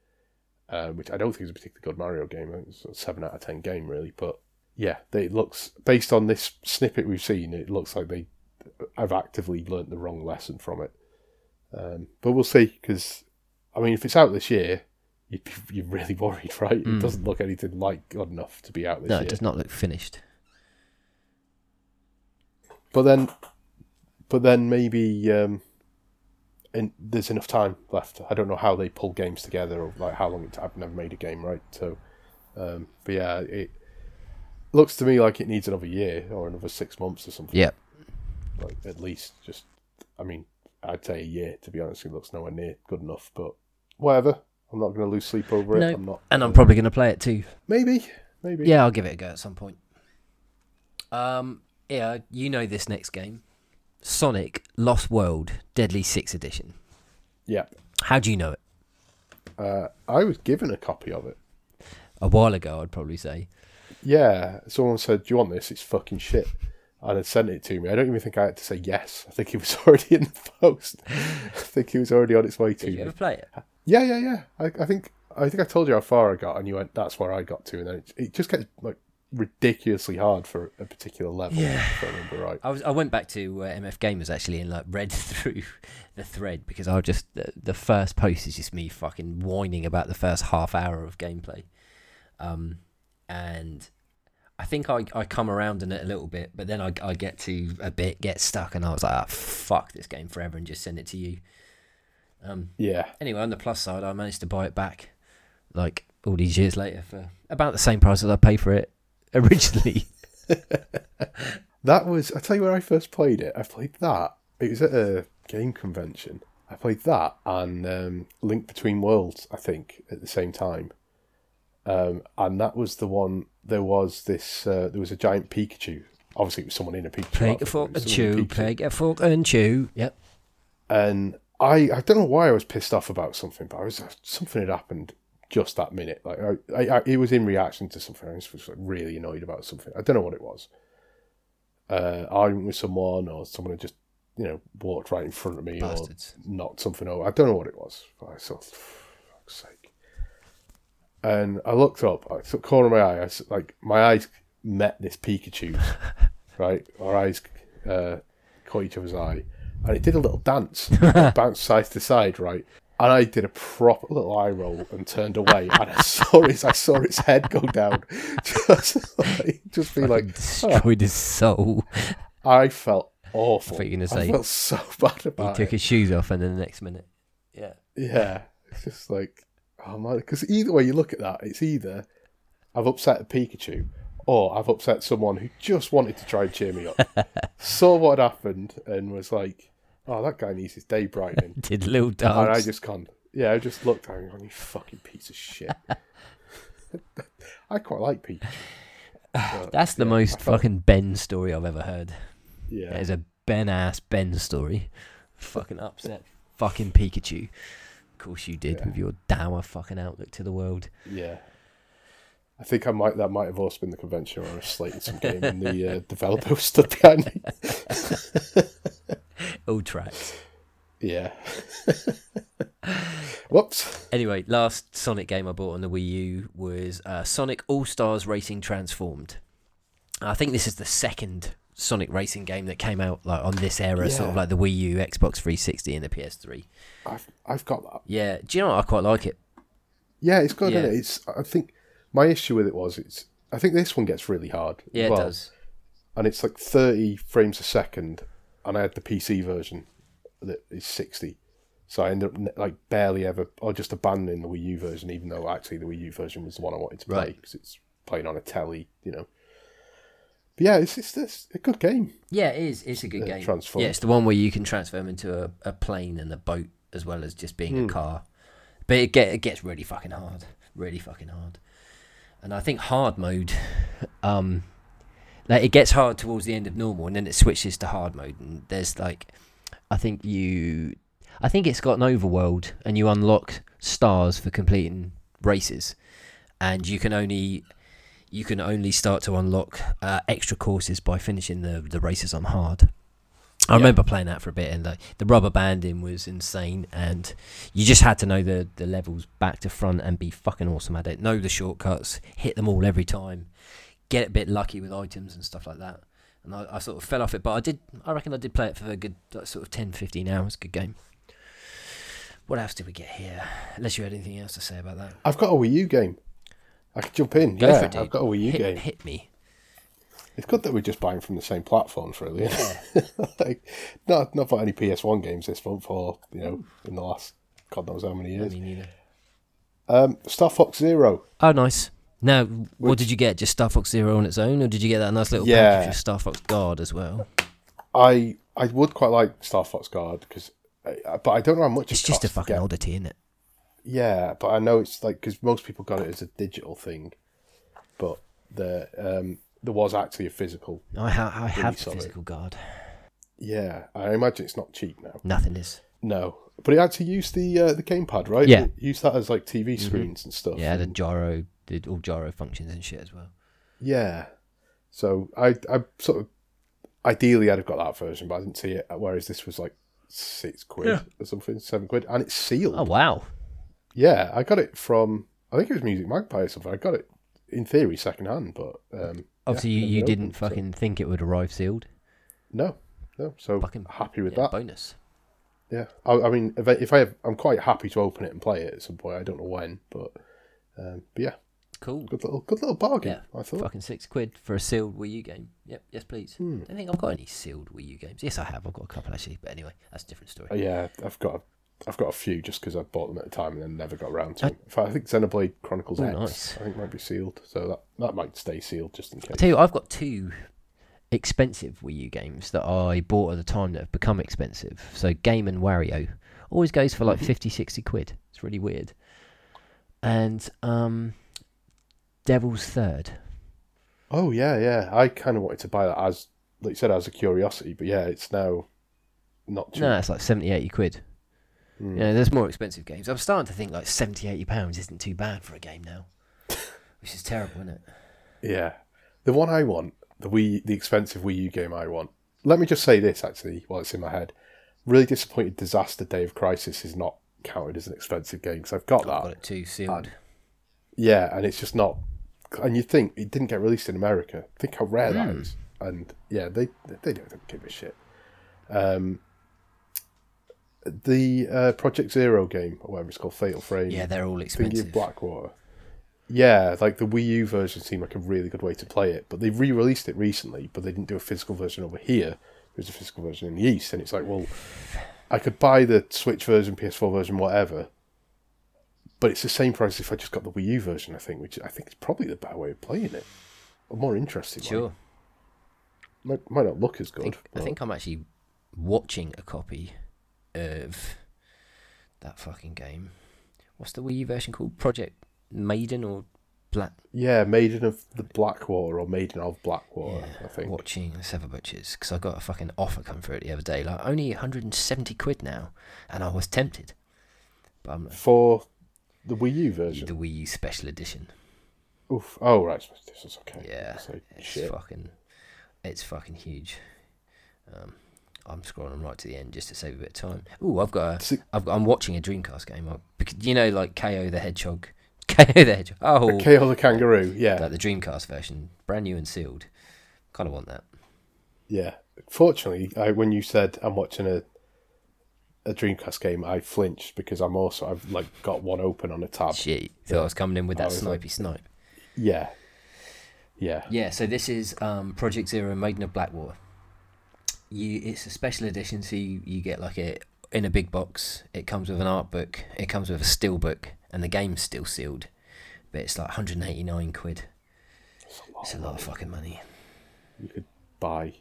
uh, which I don't think is a particularly good Mario game. It's a seven out of ten game, really, but. Yeah, it looks based on this snippet we've seen. It looks like they I've actively learnt the wrong lesson from it. Um, but we'll see, because, I mean, if it's out this year, you'd be, you're really worried, [laughs] right? Mm. It doesn't look anything like good enough to be out this No, year. No, it does not look finished. But then, but then maybe um, and there's enough time left. I don't know how they pull games together or like how long it. I've never made a game, right? So, um, but yeah, it looks to me like it needs another year or another six months or something. Yep. Like at least just I mean I'd say a year to be honest. It looks nowhere near good enough but whatever. I'm not going to lose sleep over No, it I'm not And I'm probably going to play it too. maybe. Maybe. Yeah, I'll give it a go at some point. Um, yeah, you know this next game, Sonic Lost World Deadly Six Edition. yeah. How do you know it? uh, I was given a copy of it. A while ago, I'd probably say. yeah. Someone said do you want this? It's fucking shit and had sent it to me I don't even think I had to say yes I think it was [laughs] already in the post I think it was already on its way to Did you me ever play it? Yeah, yeah, yeah. I, I think I think I told you how far I got, and you went, "That's where I got to," and then it, it just gets like ridiculously hard for a particular level. Yeah. if I remember right. I was I went back to uh, MF Gamers actually and like read [laughs] through the thread because I just the, the first post is just me fucking whining about the first half hour of gameplay, um, and I think I, I come around in it a little bit, but then I, I get to a bit, get stuck, and I was like, ah, fuck this game forever, and just send it to you. Um, Yeah, anyway, on the plus side, I managed to buy it back, like all these years later for about the same price as I paid for it [laughs] originally. [laughs] that was. I tell you where I first played it. I played that. It was at a game convention. I played that and um, Link Between Worlds. I think at the same time, um, and that was the one. There was this. Uh, there was a giant Pikachu. Obviously, it was someone in a Pikachu. Peg a fork and it was someone in chew, peg a fork and chew. Yep. and I I don't know why I was pissed off about something, but I was something had happened just that minute. Like I, I, I it was in reaction to something. I just was like really annoyed about something. I don't know what it was. Uh, arguing with someone, or someone had just you know walked right in front of me, Bastards. or knocked something over. I don't know what it was. But I thought, fuck's sake. And I looked up. I took corner of my eye. I like my eyes met this Pikachu, [laughs] right? Our eyes uh, caught each other's eye, and it did a little dance, [laughs] bounced side to side, right? And I did a proper little eye roll and turned away, and I [laughs] saw its, I saw its head go down, just like, just be like, destroyed his soul. I felt awful. I thought you were I gonna say felt so bad about. he took it. his shoes off, and then the next minute, yeah, Yeah, it's just like, oh my, because either way you look at that, it's either I've upset a Pikachu or I've upset someone who just wanted to try and cheer me up, [laughs] saw what happened, and was like, oh, that guy needs his day brightening. [laughs] did little and I just can't. Yeah, I just looked at him you fucking piece of shit. [laughs] I quite like Pikachu. but, That's the yeah, most felt- fucking Ben story I've ever heard. Yeah. Is a Ben ass Ben story. Fucking upset. fucking Pikachu. Of course you did Yeah. with your dour fucking outlook to the world. Yeah. I think I might. That might have also been the convention where I slated some game and the uh, [laughs] developer was stood behind me. [laughs] All tracks. Yeah. [laughs] Whoops. Anyway, last Sonic game I bought on the Wii U was uh, Sonic All Stars Racing Transformed. I think this is the second Sonic racing game that came out like on this era, sort of like the Wii U, Xbox 360, and the PS3. I've I've got that. Yeah, do you know what? I quite like it. Yeah, it's good. Yeah. Isn't it? It's. I think my issue with it was it's. I think this one gets really hard. Yeah, well. it does. And it's like thirty frames a second, and I had the PC version that is sixty. So I ended up like barely ever, or just abandoning the Wii U version, even though actually the Wii U version was the one I wanted to play Right. because it's playing on a telly, you know. But yeah, it's it's, it's a good game. Yeah, it is. It's a good Uh, game. Transform. Yeah, it's the one where you can transform into a, a plane and a boat as well as just being Hmm. a car. But it get it gets really fucking hard, really fucking hard. And I think hard mode, [laughs] um, like it gets hard towards the end of normal, and then it switches to hard mode. And there's like, I think you, I think it's got an overworld, and you unlock stars for completing races, and you can only you can only start to unlock uh, extra courses by finishing the the races on hard. I Yeah. remember playing that for a bit, and like the rubber banding was insane, and you just had to know the the levels back to front and be fucking awesome at it. Know the shortcuts, hit them all every time, get a bit lucky with items and stuff like that. And I, I sort of fell off it, but I did. I reckon I did play it for a good like, sort of 10, 15 hours. Good game. What else did we get here? Unless you had anything else to say about that. I've got a Wii U game. I could jump in. Go yeah, for it. I've got a Wii U hit, game. hit me. It's good that we're just buying from the same platforms, really. [laughs] like, not not bought any PS1 games this month, or you know, in the last God knows how many years. neither. Um, Star Fox Zero. Oh, nice. Now, what did you get? Just Star Fox Zero on its own, or did you get that nice little Yeah. package of Star Fox Guard as well? I I would quite like Star Fox Guard because, but I don't know how much It's it just a fucking oddity, isn't it? Yeah, but I know it's like because most people got it as a digital thing, but the um there was actually a physical. I, ha- I have Release the of it. physical guard. Yeah, I imagine it's not cheap now. Nothing is. No, but it actually used the uh, the gamepad, right? Yeah. It used that as like TV screens and stuff. Yeah, the gyro did all gyro functions and shit as well. Yeah. So I I sort of ideally I'd have got that version, but I didn't see it. Whereas this was like six quid Yeah. or something, seven quid, and it's sealed. Oh wow! Yeah, I got it from I think it was Music Magpie or something. I got it in theory second hand, but um, Obviously, yeah, you, you didn't opened, so- fucking think it would arrive sealed. no, no. So Fucking- happy with Yeah, that. bonus. Yeah, I, I mean, if I, if I have, I'm quite happy to open it and play it at some point. I don't know when, but um, but yeah, Cool. good little good little bargain. Yeah, I thought. Fucking six quid for a sealed Wii U game. Yep, yes please. Hmm. I don't think I've got any sealed Wii U games. Yes, I have. I've got a couple actually, but anyway, that's a different story. Uh, yeah, I've got a, I've got a few just because I bought them at the time and then never got around to I- them. In fact, I think Xenoblade Chronicles Oh, X, nice. I think might be sealed, so that that might stay sealed just in case. I tell you, I've got two expensive Wii U games that I bought at the time that have become expensive. So Game and Wario always goes for like Mhm. 50, 60 quid. It's really weird. And um, Devil's Third. Oh yeah, yeah. I kind of wanted to buy that as, like you said, as a curiosity, but yeah, it's now not cheap. No, it's like 70, 80 quid. Mm. Yeah, there's more expensive games. I'm starting to think like 70, 80 pounds isn't too bad for a game now. [laughs] Which is terrible, isn't it? Yeah. The one I want, the Wii, the expensive Wii U game I want. Let me just say this actually, while it's in my head. Really disappointed. Disaster Day of Crisis is not counted as an expensive game because I've got that. I've got it too sealed. Yeah, and it's just not. And you think it didn't get released in America? Think how rare that Mm. is. And yeah, they they don't, don't give a shit. Um, the uh, Project Zero game, or whatever it's called, Fatal Frame, Yeah, they're all Thingy expensive. of Blackwater. Yeah, like the Wii U version seemed like a really good way to play it, but they re-released it recently, but they didn't do a physical version over here. There's a physical version in the East, and it's like, well, I could buy the Switch version, PS4 version, whatever, but it's the same price if I just got the Wii U version. I think, which I think is probably the better way of playing it, a more interesting. Sure. Might, might not look as I good. think, I think I'm actually watching a copy of that fucking game. What's the Wii U version called? Project Maiden or Black? Yeah, Maiden of the Blackwater or Maiden of Blackwater. Yeah, I think. Watching Sever Butchers because I got a fucking offer come through it the other day, like only 170 quid now, and I was tempted. But I'm for the Wii U version, the. Wii U Special Edition. Oof. Oh right, this is okay. Yeah, So, it's shit. fucking, it's fucking huge. Um, I'm scrolling right to the end just to save a bit of time. Ooh, I've got a, I've, I'm watching a Dreamcast game. I, you know, like Kao the Hedgehog, [laughs] Kao the Hedgehog. Oh, Kao the kangaroo. Yeah, like the Dreamcast version, brand new and sealed. Kind of want that. yeah. Fortunately, I, when you said I'm watching a a Dreamcast game, I flinched because I'm also I've like got one open on a tab. Shit, thought I was coming in with that was like- snipe. Yeah, yeah. Yeah, so this is um, Project Zero Maiden of Blackwater. You, it's a special edition, so you, you get like a in a big box. It comes with an art book. It comes with a steel book, and the game's still sealed. But it's like 189 quid. It's a lot. It's a lot of fucking money. You could buy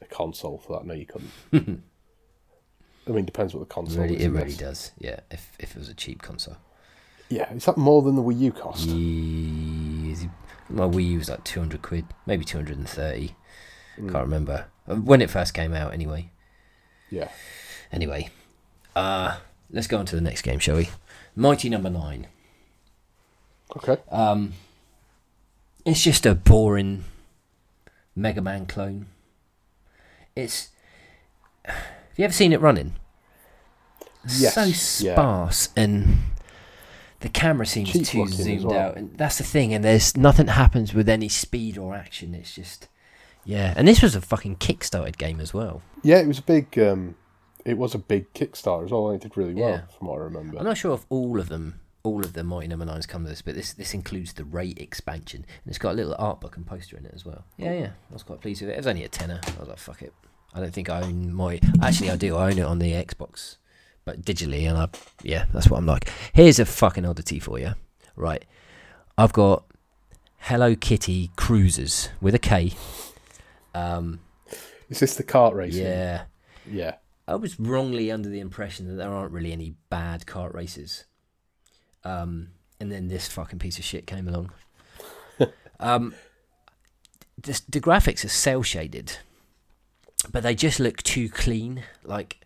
a console for that. No, you couldn't. [laughs] I mean, depends what the console Really, is. it really does. Yeah, if if it was a cheap console. Yeah, is that more than the Wii U cost? Easy. My Wii U was like 200 quid, maybe 230. Mm. Can't remember Uh, when it first came out. Anyway, Yeah. anyway, uh let's go on to the next game, shall we? Mighty Number Nine. Okay. Um, it's just a boring Mega Man clone. It's. [sighs] Have you ever seen it running? Yes, So yeah. sparse and the camera seems Cheap too zoomed well. out, and that's the thing. And there's nothing happens with any speed or action. It's just. Yeah, and this was a fucking kickstarted game as well. Yeah, it was a big. Um, it was a big Kickstarter as well. and It did really well, Yeah. from what I remember. I'm not sure if all of them, all of the Mighty Number Nines come to this, but this this includes the Ray expansion, and it's got a little art book and poster in it as well. Yeah, yeah, I was quite pleased with it. It was only a tenner. I was like, fuck it. I don't think I own my. Actually, I do. I own it on the Xbox, but digitally, and I yeah, that's what I'm like. Here's a fucking oddity for you, right? I've got Hello Kitty Kruisers with a K. Um, Is this the kart racing? yeah. Yeah. I was wrongly under the impression that there aren't really any bad kart races. Um, and then this fucking piece of shit came along. [laughs] um, this, the graphics are cell shaded, but they just look too clean. Like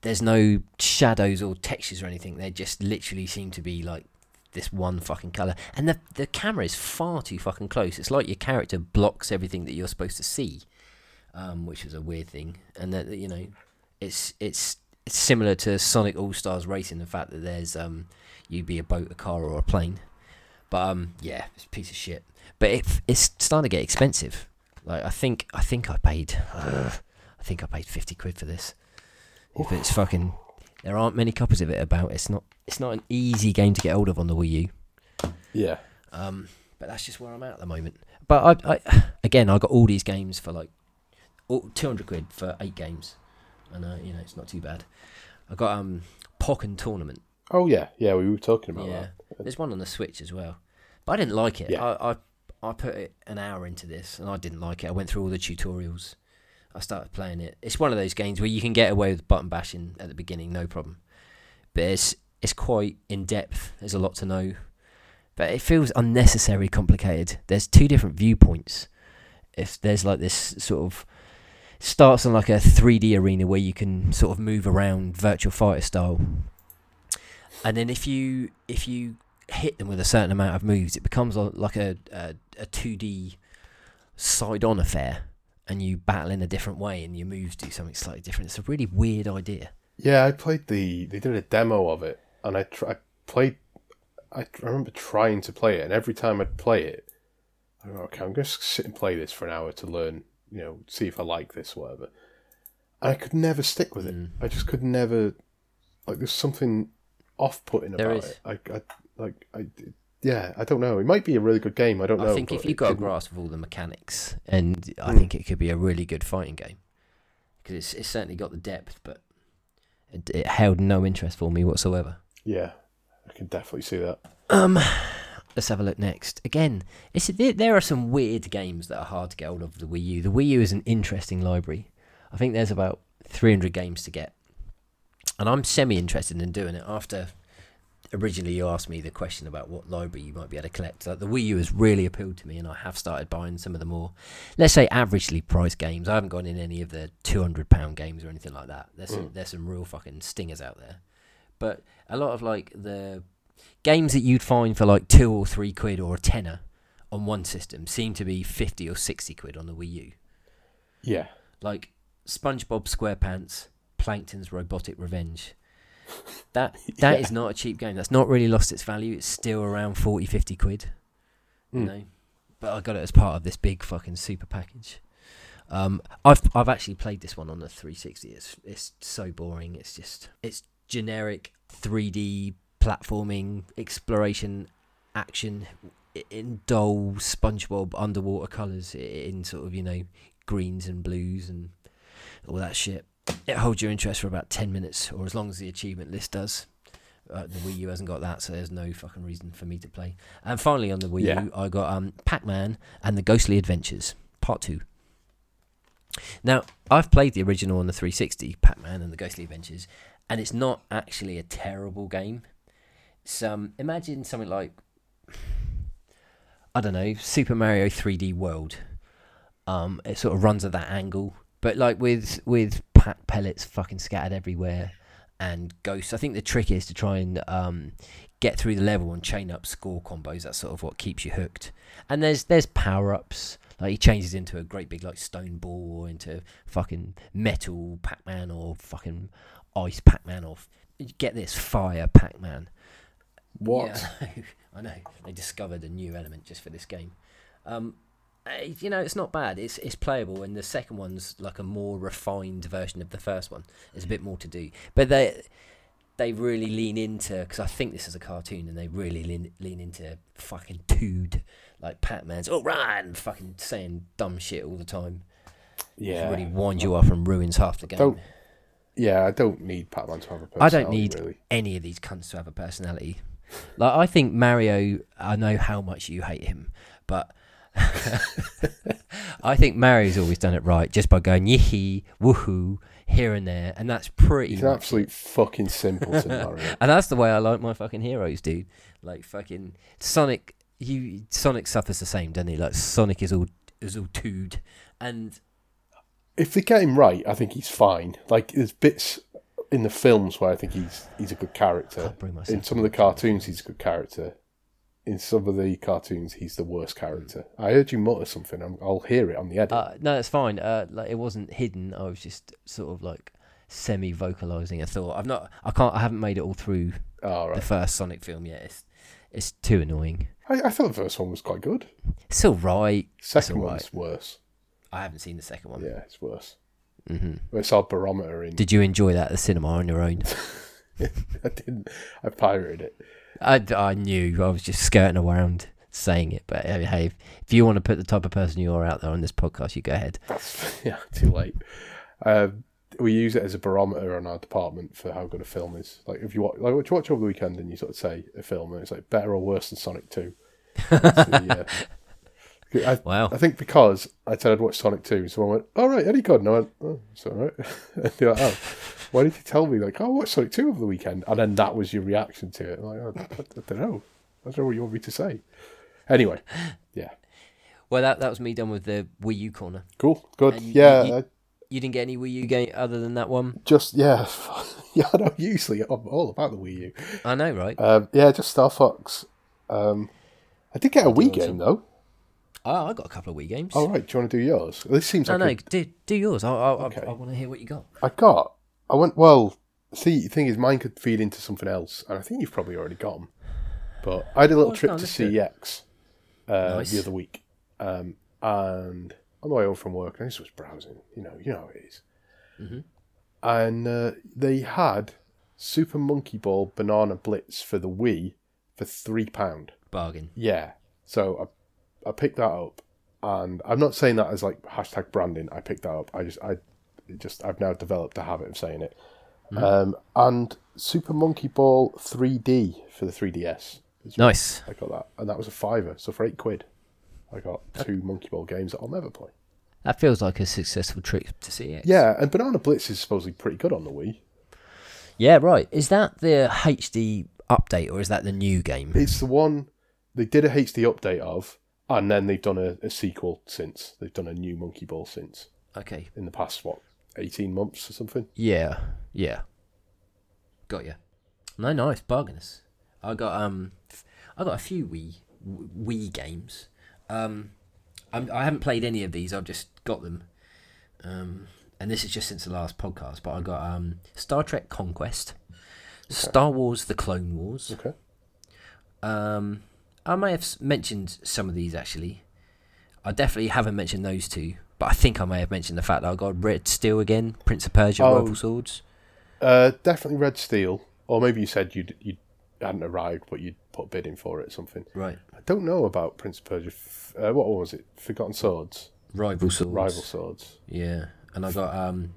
there's no shadows or textures or anything. They just literally seem to be like this one fucking color. And the the camera is far too fucking close. It's like your character blocks everything that you're supposed to see, um, which is a weird thing. And that you know, it's it's it's similar to Sonic All Stars Racing. The fact that there's um, you be a boat, a car, or a plane. But um, yeah, it's a piece of shit. But it, it's starting to get expensive. Like I think I think I paid uh, [sighs] I think I paid fifty quid for this. If it's fucking, there aren't many copies of it about. It's not it's not an easy game to get hold of on the Wii U. Yeah. Um, but that's just where I'm at at the moment. But I, I [sighs] again, I got all these games for like 200 quid for eight games, and uh, you know it's not too bad. I got um Pokken Tournament. Oh yeah, yeah. We were talking about Yeah, that. there's one on the Switch as well, but I didn't like it. Yeah. I, I I put an hour into this, and I didn't like it. I went through all the tutorials. I started playing it. It's one of those games where you can get away with button bashing at the beginning, no problem. But it's it's quite in depth. There's a lot to know, but it feels unnecessarily complicated. There's two different viewpoints. If there's like this sort of starts on like a 3D arena where you can sort of move around Virtua Fighter style, and then if you if you hit them with a certain amount of moves, it becomes a, like a a, a 2D side on affair, and you battle in a different way, and your moves do something slightly different. It's a really weird idea. Yeah, I played the. They did a demo of it, and I, tr- I played. I remember trying to play it, and every time I'd play it, I go, okay, I'm going to sit and play this for an hour to learn, you know, see if I like this, whatever. And I could never stick with it. Mm. I just could never. Like, there's something off-putting There about is. it. I, I like, I, yeah, I don't know. It might be a really good game. I don't know. I think if you got a grasp of all the mechanics, and I Mm. think it could be a really good fighting game because it's it's certainly got the depth, but it, it held no interest for me whatsoever. yeah, I can definitely see that. Um, let's have a look next. Again, it's there, there are some weird games that are hard to get hold of the Wii U. The Wii U is an interesting library. I think there's about 300 games to get, and I'm semi interested in doing it. After originally you asked me the question about what library you might be able to collect, like the Wii U has really appealed to me, and I have started buying some of the more, let's say, averagely priced games. I haven't gone in any of the 200 pound games or anything like that. There's some, Mm. there's some real fucking stingers out there, but a lot of like the games that you'd find for like two or three quid or a tenner on one system seem to be 50 or 60 quid on the Wii U. Yeah, Like SpongeBob SquarePants, Plankton's Robotic Revenge. That [laughs] that is Yeah. not a cheap game. That's not really lost its value. It's still around 40, 50 quid. You Mm. know, but I got it as part of this big fucking super package. Um, I've I've actually played this one on the 360. It's it's so boring. It's just it's generic 3D platforming exploration action in dull SpongeBob underwater colours in sort of you know greens and blues and all that shit. It holds your interest for about 10 minutes or as long as the achievement list does. Uh, the Wii U hasn't got that, so there's no fucking reason for me to play. And finally, on the Wii Yeah. U, I got um, Pac Man and the Ghostly Adventures Part 2. Now, I've played the original on the 360, Pac Man and the Ghostly Adventures, and it's not actually a terrible game. It's, um, imagine something like, I don't know, Super Mario 3D World. Um, it sort of runs at that angle, but like with with pack pellets fucking scattered everywhere and ghosts. I think the trick is to try and um, get through the level and chain up score combos. That's sort of what keeps you hooked. And there's there's power ups. Like he changes into a great big like stone ball or into fucking metal Pac Man or fucking ice Pac Man or get this fire Pac Man. what? Yeah, [laughs] I know. They discovered a new element just for this game. Um, Eh, you know, it's not bad. It's it's playable, and the second one's like a more refined version of the first one. There's a mm. bit more to do, but they they really lean into because I think this is a cartoon, and they really lean lean into fucking tood like Pac-Man's oh, all right and fucking saying dumb shit all the time. Yeah, it really winds you up and ruins half the game. Don't- yeah. I don't need Pac-Man to have a personality. I don't need really. any of these cunts to have a personality. Like I think Mario, I know how much you hate him, but [laughs] I think Mario's always done it right just by going yee woohoo here and there, and that's pretty. He's an absolute fucking simpleton, [laughs] Mario. and that's the way I like my fucking heroes, dude. Like fucking Sonic, you Sonic suffers the same, doesn't he? Like Sonic is all is all tood, and if they get him right, I think he's fine. Like there's bits in the films where I think he's he's a good character. I'll bring myself In some of the cartoons, he's a good character. In some of the cartoons, he's the worst character. I heard you mutter something. I'm, I'll hear it on the edit. Uh, no, that's fine. Uh, like it wasn't hidden. I was just sort of like semi-vocalizing a thought. I've not. I can't. I haven't made it all through All the first Sonic film yet. It's it's too annoying. I, I thought the first one was quite good. It's all right. Second all one's worse. I haven't seen the second one. Yeah, it's worse. Mm-hmm. It's our barometer in. Did you enjoy that at the cinema on your own? [laughs] [laughs] I didn't. I pirated it. I, I knew. I was just skirting around saying it. But hey, if, if you want to put the type of person you are out there on this podcast, you go ahead. That's [laughs] yeah, too late. Um, we use it as a barometer on our department for how good a film is. Like if you watch, like what you watch over the weekend and you sort of say a film and it's like better or worse than Sonic Two. The, uh, [laughs] I, Wow. I think because I said I'd watch Sonic Two, someone went, "All right, any good?" And I went, "Oh, it's all right." and they're like, "Oh, why did you tell me?" Like, "Oh, I watched Sonic Two over the weekend," and then that was your reaction to it. Like, oh, I, I don't know. I don't know what you want me to say. Anyway, yeah. Well, that that was me done with the Wii U corner. cool, good. You- yeah, you- I, You didn't get any Wii U game other than that one. just yeah, [laughs] yeah. I know. Usually, I'm all about the Wii U. I know, right? Um, yeah, just Star Fox. Um, I did get a Wii awesome. game though. Oh, I got a couple of Wii games. All right, do you want to do yours? This seems no, like no, a- do do yours. I I, Okay. I, I want to hear what you got. I got. I went. Well, see, the thing is, mine could feed into something else, and I think you've probably already got them. But I had a little Oh, trip no, to let's do it. CEX uh, Nice. the other week, um, and on the way home from work, I just was browsing. You know, you know how it is. Mhm. And uh, they had Super Monkey Ball Banana Blitz for the Wii for three pound. bargain. Yeah. So I I picked that up, and I'm not saying that as like hashtag branding. I picked that up. I just I just I've now developed a habit of saying it. Um, and Super Monkey Ball 3D for the 3DS. Nice. I got that, and that was a fiver. So for eight quid, I got two Monkey Ball games that I'll never play. That feels like a successful trip to see it. Yeah, and Banana Blitz is supposedly pretty good on the Wii. Yeah, right. Is that the HD update or is that the new game? It's the one they did a HD update of, and then they've done a, a sequel since. They've done a new Monkey Ball since Okay. in the past what eighteen months or something. Yeah. Yeah. Got you. No, nice bargains. I got um, I got a few Wii Wii games. Um, I'm, I haven't played any of these. I've just got them. Um, and this is just since the last podcast. But I got um, Star Trek Conquest, Star Wars: The Clone Wars. Okay. Um, I may have mentioned some of these actually. I definitely haven't mentioned those two, but I think I may have mentioned the fact that I got Red Steel again, Prince of Persia, Oh. Rival Swords. Uh, definitely Red Steel, or maybe you said you you hadn't arrived, but you'd put a bid in for it or something. Right. I don't know about Prince of Persia. Uh, what was it? Forgotten Swords, Rival Swords. Rival Swords. Yeah, and I got um,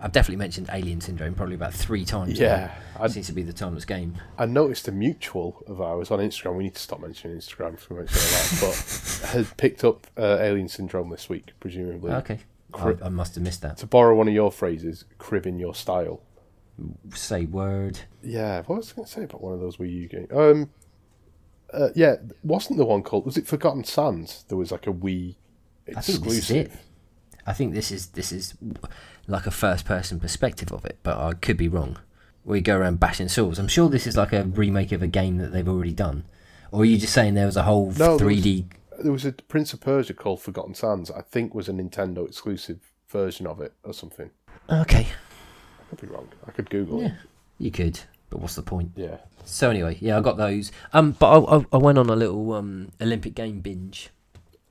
I've definitely mentioned Alien Syndrome probably about three times. Yeah, It seems to be the timeless game. I noticed a mutual of ours on Instagram. We need to stop mentioning Instagram for we mention a lot, but [laughs] had picked up uh, Alien Syndrome this week, presumably. Okay. I, Cri- I must have missed that. To borrow one of your phrases, crib in your style. Say word. Yeah, what was I going to say about one of those Wii U games? Um, uh, yeah, wasn't the one called? Was it Forgotten Sands? There was like a Wii I think this is exclusive. it. I think this is this is like a first person perspective of it, but I could be wrong. Where you go around bashing swords. I'm sure this is like a remake of a game that they've already done. Or are you just saying there was a whole No, 3D? There was a Prince of Persia called Forgotten Sands. I think was a Nintendo exclusive version of it or something. Okay, I could be wrong. I could Google it. you could, but what's the point? Yeah. So anyway, yeah, I got those. Um, but I, I, I went on a little um Olympic game binge.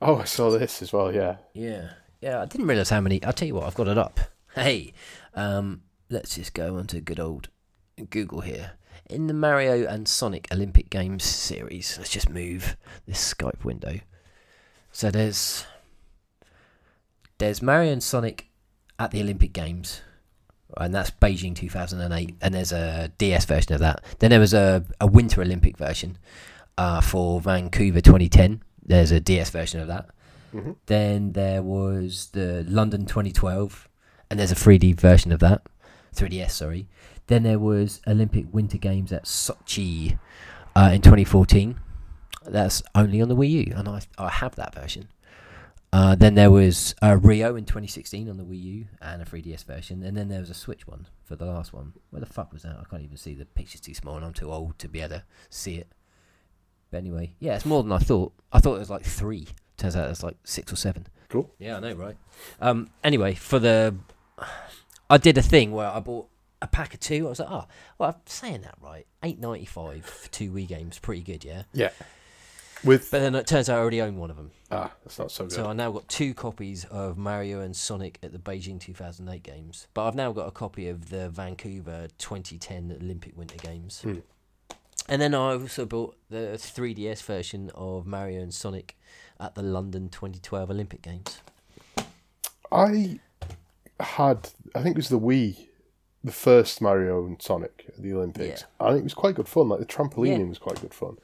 Oh, I saw this as well. Yeah. Yeah, yeah. I didn't realize how many. I'll tell you what, I've got it up. Hey, um, let's just go onto good old Google here. In the Mario and Sonic Olympic Games series, let's just move this Skype window. So there's there's Mario and Sonic at the Olympic Games, and that's Beijing 2008. And there's a DS version of that. Then there was a, a Winter Olympic version uh, for Vancouver 2010. There's a DS version of that. Mhm. Then there was the London 2012, and there's a 3D version of that, 3DS, sorry. Then there was Olympic Winter Games at Sochi uh, in 2014. That's only on the Wii U, and I I have that version. Uh, then there was uh, Rio in 2016 on the Wii U and a 3DS version, and then there was a Switch one for the last one. Where the fuck was that? I can't even see the picture's too small, and I'm too old to be able to see it. But anyway, yeah, it's more than I thought. I thought it was like three. Turns out it's like six or seven. Cool. Yeah, I know, right? Um, anyway, for the, I did a thing where I bought a pack of two. I was like, oh, well, I'm saying that right. Eight ninety five for two Wii games, pretty good, yeah. Yeah. With But then it turns out I already own one of them. ah, that's not so good. So I now got two copies of Mario and Sonic at the Beijing 2008 games. But I've now got a copy of the Vancouver 2010 Olympic Winter Games. Hmm. And then I also bought the 3DS version of Mario and Sonic at the London 2012 Olympic Games. I had, I think it was the Wii, the first Mario and Sonic at the Olympics, and it was quite good fun. Like the trampolining Yeah. was quite good fun.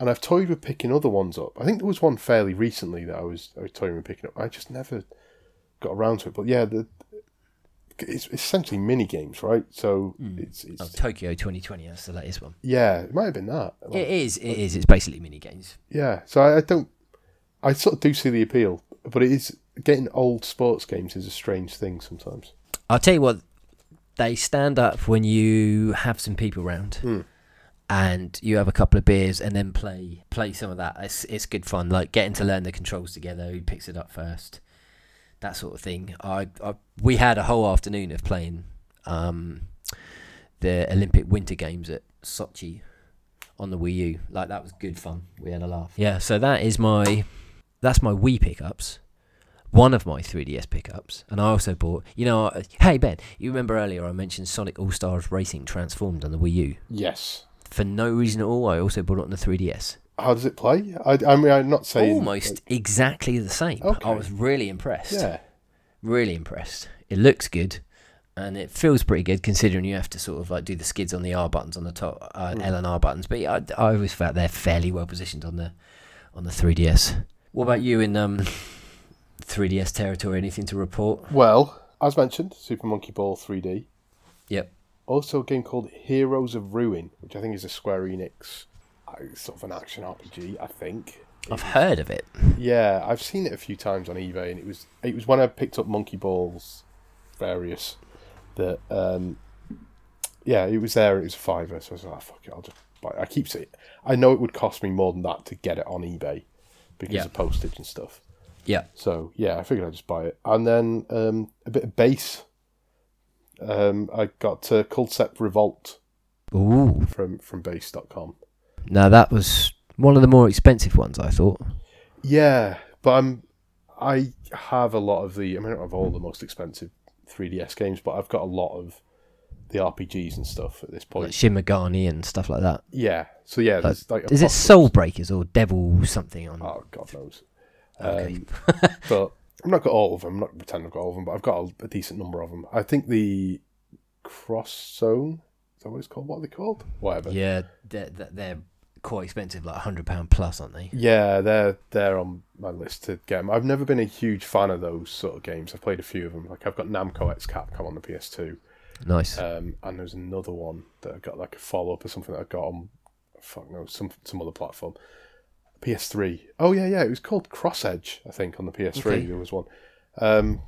And I've toyed with picking other ones up. I think there was one fairly recently that I was I was toying with picking up. I just never got around to it. But yeah, the it's essentially mini games, right? So hmm. it's, it's Oh, Tokyo 2020, that's the latest one. yeah, it might have been that. Like, It is, it is. It's basically mini games. Yeah, so I, I don't. I sort of do see the appeal, but it is getting old sports games is a strange thing sometimes. I'll tell you what, they stand up when you have some people around. Hmm. And you have a couple of beers and then play play some of that. It's it's good fun. Like getting to learn the controls together. Who picks it up first? That sort of thing. I, I we had a whole afternoon of playing um, the Olympic Winter Games at Sochi on the Wii U. Like that was good fun. We had a laugh. Yeah. So that is my that's my Wii pickups one of my 3DS pickups, and I also bought. You know, hey Ben, you remember earlier I mentioned Sonic All Stars Racing Transformed on the Wii U. Yes. For no reason at all, I also bought it on the 3DS. How does it play? I, I mean, I'm not saying Almost exactly the same. Okay. I was really impressed. Yeah, Really impressed. It looks good. And it feels pretty good considering you have to sort of like do the skids on the R buttons on the top, uh, Mm. L and R buttons. But yeah, I, I always felt they're fairly well positioned on the on the 3DS. What about you in um 3DS territory? Anything to report? Well, as mentioned, Super Monkey Ball 3D. Yep. Also, a game called Heroes of Ruin, which I think is a Square Enix uh, sort of an action RPG. I think. I've heard of it. Yeah, I've seen it a few times on eBay, and it was it was when I picked up Monkey Balls, various, that um, yeah, it was there. It was a fiver, so I was like, oh, fuck it, I'll just buy. It. I keep saying, I know it would cost me more than that to get it on eBay because Yeah. of postage and stuff. Yeah. So yeah, I figured I'd just buy it, and then um, a bit of base. Um, I got uh, Concept Revolt Ooh. from from base.com. Now that was one of the more expensive ones, I thought. Yeah, but I'm I have a lot of the I mean I don't have all the most expensive 3DS games, but I've got a lot of the RPGs and stuff at this point. Megami and stuff like that. yeah, so yeah, there's like Is it Soul Breakers or Devil something on? Oh God knows. Okay. Um, [laughs] but I've not got all of them. I'm not pretending I've got all of them, but I've got a, a decent number of them. I think the Cross Zone is that what it's called? What are they called? Whatever. yeah, they're, they're- quite expensive, like hundred pound plus, aren't they? Yeah, they're they're on my list to get 'em. I've never been a huge fan of those sort of games. I've played a few of them. Like I've got Namco X Capcom on the PS2, Nice. um, and there's another one that I got like a follow up or something that I got on, fuck no, some some other platform. PS3. Oh yeah, yeah. It was called Cross Edge, I think, on the PS3. Okay. There was one. Um,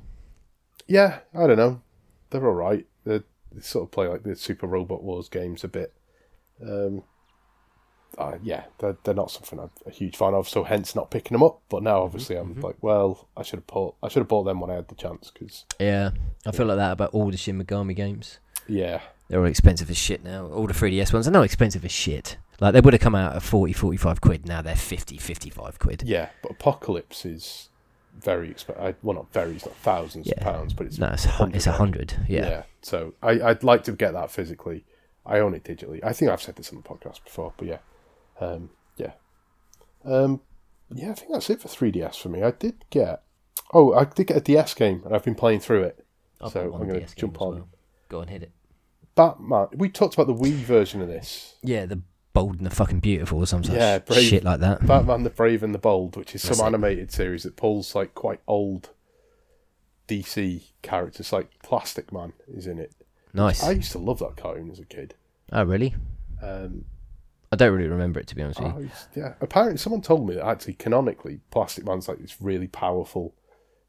yeah, I don't know. They're all right. They're, they sort of play like the Super Robot Wars games a bit. Um, uh, yeah, they're, they're not something I'm a huge fan of, so hence not picking them up. But now, obviously, I'm like, well, I should have bought, I should have bought them when I had the chance, because yeah, I feel like that about all the Shin Megami games. yeah, They're all expensive as shit now. All the 3DS ones are not expensive as shit. Like they would have come out at 40, 45 quid. Now they're 50, 55 quid. yeah. But Apocalypse is very expensive. Well, not very, it's not thousands of pounds, but it's No, it's a, hun- it's a hundred. Yeah. Yeah. So I, I'd like to get that physically. I own it digitally. I think I've said this on the podcast before, but yeah, um, yeah, um, yeah. I think that's it for 3DS for me. I did get. Oh, I did get a DS game, and I've been playing through it. I've So I'm gonna jump on. well. Go and hit it. Batman. We talked about the Wii version of this. Yeah, the bold and the fucking beautiful or some such Yeah, brave. shit like that. Batman the Brave and the Bold, which is That's some it. animated series that pulls like quite old DC characters, like Plastic Man is in it. Nice. I used to love that cartoon as a kid. oh, really? Um, I don't really remember it to be honest with you. yeah. Apparently, someone told me that actually, canonically, Plastic Man's like this really powerful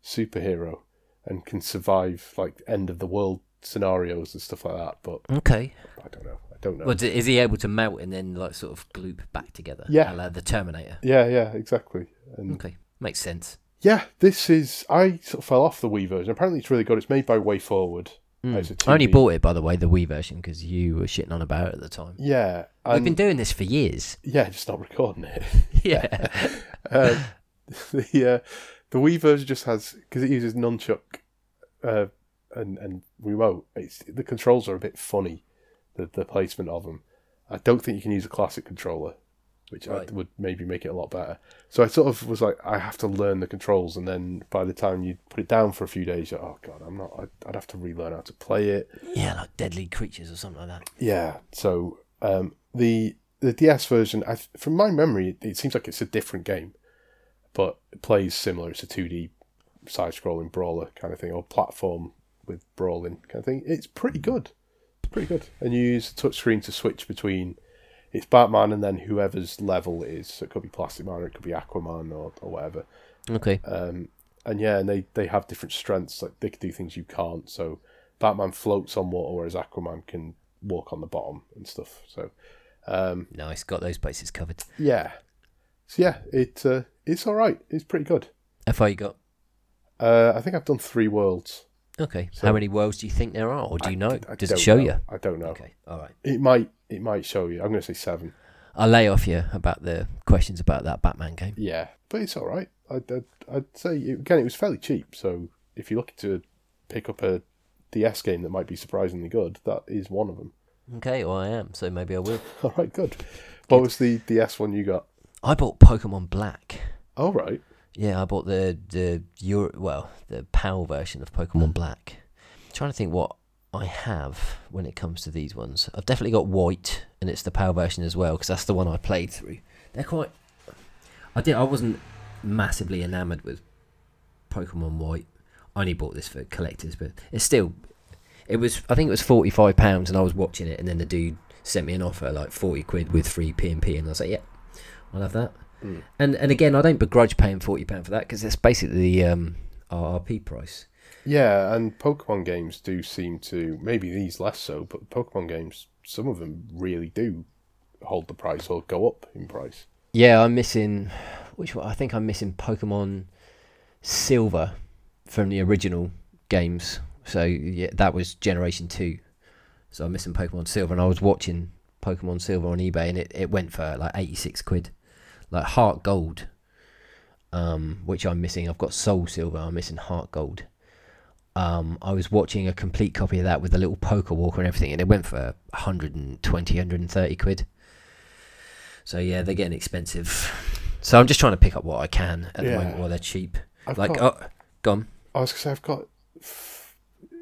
superhero and can survive like end of the world scenarios and stuff like that. But Okay. I don't know. Don't know. Well, is he able to melt and then like sort of gloop back together? Yeah. la the Terminator. yeah, yeah, exactly. And Okay, makes sense. yeah, this is. I sort of fell off the Wii version. Apparently, it's really good. It's made by WayForward. Mm. I only 2D. bought it by the way, the Wii version, because you were shitting on about it at the time. Yeah, We've been doing this for years. yeah, just not recording it. [laughs] yeah. [laughs] um, the uh, the Wii version just has because it uses nunchuck uh, and and remote. It's the controls are a bit funny, the the placement of them. I don't think you can use a classic controller, which Right. would maybe make it a lot better. So I sort of was like, I have to learn the controls, and then by the time you put it down for a few days, you're, oh god, I'm not. I'd, I'd have to relearn how to play it. Yeah, like deadly creatures or something like that. Yeah. So um, the the DS version, I, from my memory, it, it seems like it's a different game, but it plays similar. It's a two D side-scrolling brawler kind of thing, or platform with brawling kind of thing. It's pretty good. It's pretty good, and you use the touchscreen to switch between. It's Batman and then whoever's level it is. So it could be Plastic Man or it could be Aquaman or, or whatever. Okay. Um, and yeah, and they, they have different strengths. Like they can do things you can't. So Batman floats on water, whereas Aquaman can walk on the bottom and stuff. So um, Nice, got those places covered. yeah, so yeah, it uh, it's all right. It's pretty good. How far you got? Uh, I think I've done three worlds. Okay. So- How many worlds do you think there are, or do you know? I Does it show know. you? I don't know. Okay. All right. It might it might show you. I'm going to say seven. I'll lay off you about the questions about that Batman game. Yeah, but it's all right. I'd, I'd, I'd say again, it was fairly cheap. So if you're looking to pick up a DS game that might be surprisingly good, that is one of them. Okay, well I am, so maybe I will. [laughs] All right, good. What was the DS one you got? I bought Pokemon Black. Oh right. Yeah, I bought the the Euro, well the PAL version of Pokemon hmm. Black. trying to think what I have when it comes to these ones. I've definitely got White, and it's the PAL version as well because that's the one I played through. They're quite. I did. I wasn't massively enamored with Pokemon White. I only bought this for collectors, but it's still. It was. I think it was forty five pounds, and I was watching it, and then the dude sent me an offer like forty quid with free P and P, and I was like, yeah, I'll have that. Mm. And and again, I don't begrudge paying forty pound for that because that's basically the um, RRP price. Yeah, and Pokemon games do seem to maybe these less so, but Pokemon games, some of them really do hold the price or go up in price. Yeah, I'm missing. Which one? I think I'm missing Pokemon Silver from the original games. So yeah, that was Generation Two. So I'm missing Pokemon Silver, and I was watching Pokemon Silver on eBay, and it, it went for like 86 quid, like Heart Gold, um, which I'm missing. I've got Soul Silver. I'm missing Heart Gold. Um, I was watching a complete copy of that with a little Pokewalker and everything, and it went for 120, 130 quid. So yeah, they're getting expensive. So I'm just trying to pick up what I can at the moment while they're cheap. I've like, got, oh, gone. I was gonna say I've got,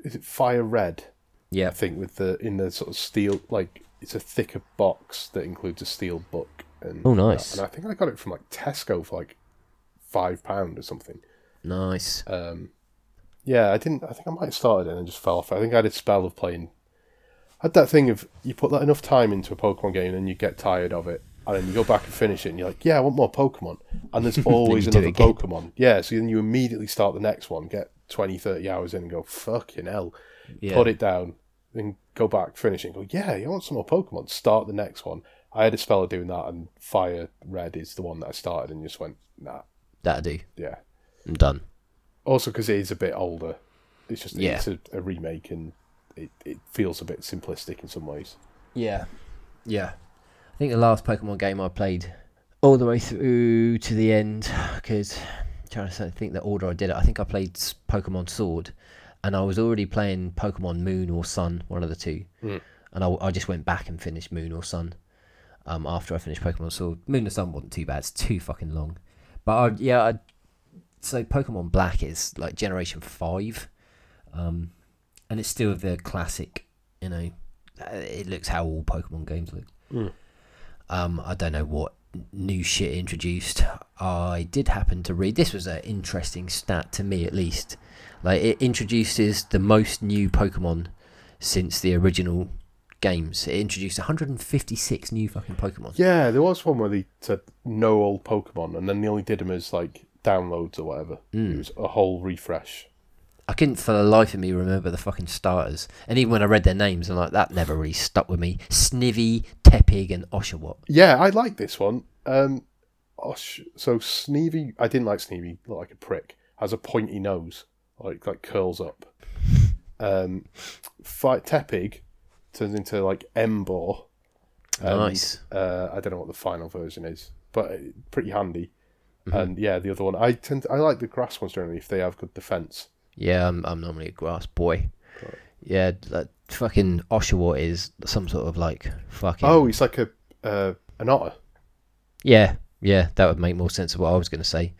is it Fire Red? Yeah, I think with the in the sort of steel, like it's a thicker box that includes a steel book. And Oh, nice. And I think I got it from like Tesco for like five pound or something. nice. Um, yeah, I didn't. I think I might have started it and just fell off. I think I had a spell of playing. I had that thing of you put that enough time into a Pokemon game and you get tired of it, and then you go back and finish it, and you're like, yeah, I want more Pokemon, and there's [laughs] always another. Pokemon. Yeah, so then you immediately start the next one, get 20, 30 hours in, and go fucking hell, Yeah. put it down, then go back, finish it, and go, yeah, you want some more Pokemon? Start the next one. I had a spell of doing that, and Fire Red is the one that I started, and just went, nah, That'll do. yeah. I'm done. Also, because it is a bit older, it's just Yeah. it's a, a remake, and it, it feels a bit simplistic in some ways. Yeah. Yeah. I think the last Pokemon game I played all the way through to the end because trying to say- think the order I did it. I think I played s- Pokemon Sword and I was already playing Pokemon Moon or Sun, one of the two. Mm. And I, I just went back and finished Moon or Sun um, after I finished Pokemon Sword. Moon or Sun wasn't too bad. It's too fucking long. But I, yeah, I, so Pokemon Black is like Generation 5. Um, and it's still the classic, you know, uh, it looks how all Pokemon games look. Mm. Um, I don't know what new shit introduced. I did happen to read this was an interesting stat to me at least. Like it introduces the most new Pokemon since the original games. It introduced 156 new fucking Pokemon. Yeah, there was one where they said no old Pokemon, and then they only did them as like downloads or whatever. Mm. It was a whole refresh. I couldn't for the life of me remember the fucking starters. And even when I read their names, I'm like, that never really stuck with me. Snivy, Tepig, and Oshawott. Yeah, I like this one. Um, Osh, so Sneevy, I didn't like Sneevy. Looked like a prick. Has a pointy nose, like like curls up. Um, fight Tepig turns into like Emboar. and, Nice. Uh, I don't know what the final version is, but pretty handy. Mhm. And yeah, the other one, I tend to, I like the grass ones generally if they have good defense. Yeah, I'm, I'm normally a grass boy. Right. Yeah, that fucking Oshawott is some sort of like fucking. Oh, he's like a uh, an otter. Yeah, yeah, that would make more sense of what I was going to say.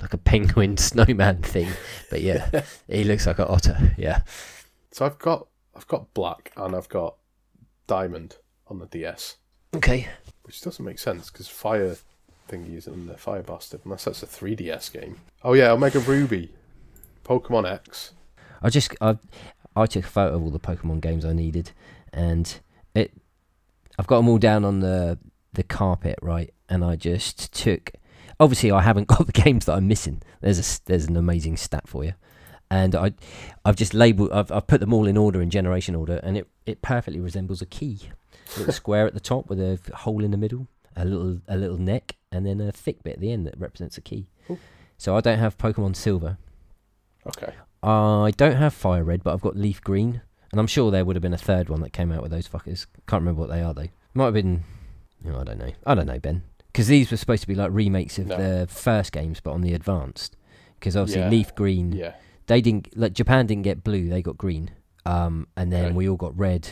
Like a penguin [laughs] snowman thing. But yeah, [laughs] he looks like an otter. Yeah. So I've got I've got black and I've got diamond on the DS, Okay. which doesn't make sense because fire thingy isn't in the fire bastard unless that's a 3DS game. Oh yeah, Omega Ruby, Pokemon X. I just I I took a photo of all the Pokemon games I needed, and it I've got them all down on the the carpet, right? And I just took. Obviously, I haven't [laughs] got the games that I'm missing. There's a, there's an amazing stat for you, and I I've just labeled. I've I've put them all in order in generation order, and it it perfectly resembles a key. A little [laughs] square at the top with a hole in the middle, a little a little neck, and then a thick bit at the end that represents a key. Cool. So I don't have Pokemon Silver. Okay. I don't have Fire Red, but I've got Leaf Green, and I'm sure there would have been a third one that came out with those fuckers. Can't remember what they are though. Might have been. No, I don't know. I don't know, Ben. Because these were supposed to be like remakes of No. the first games, but on the advanced. Because obviously Yeah. Leaf Green, Yeah. They didn't like Japan didn't get blue, they got green. Um, and then Okay. we all got red,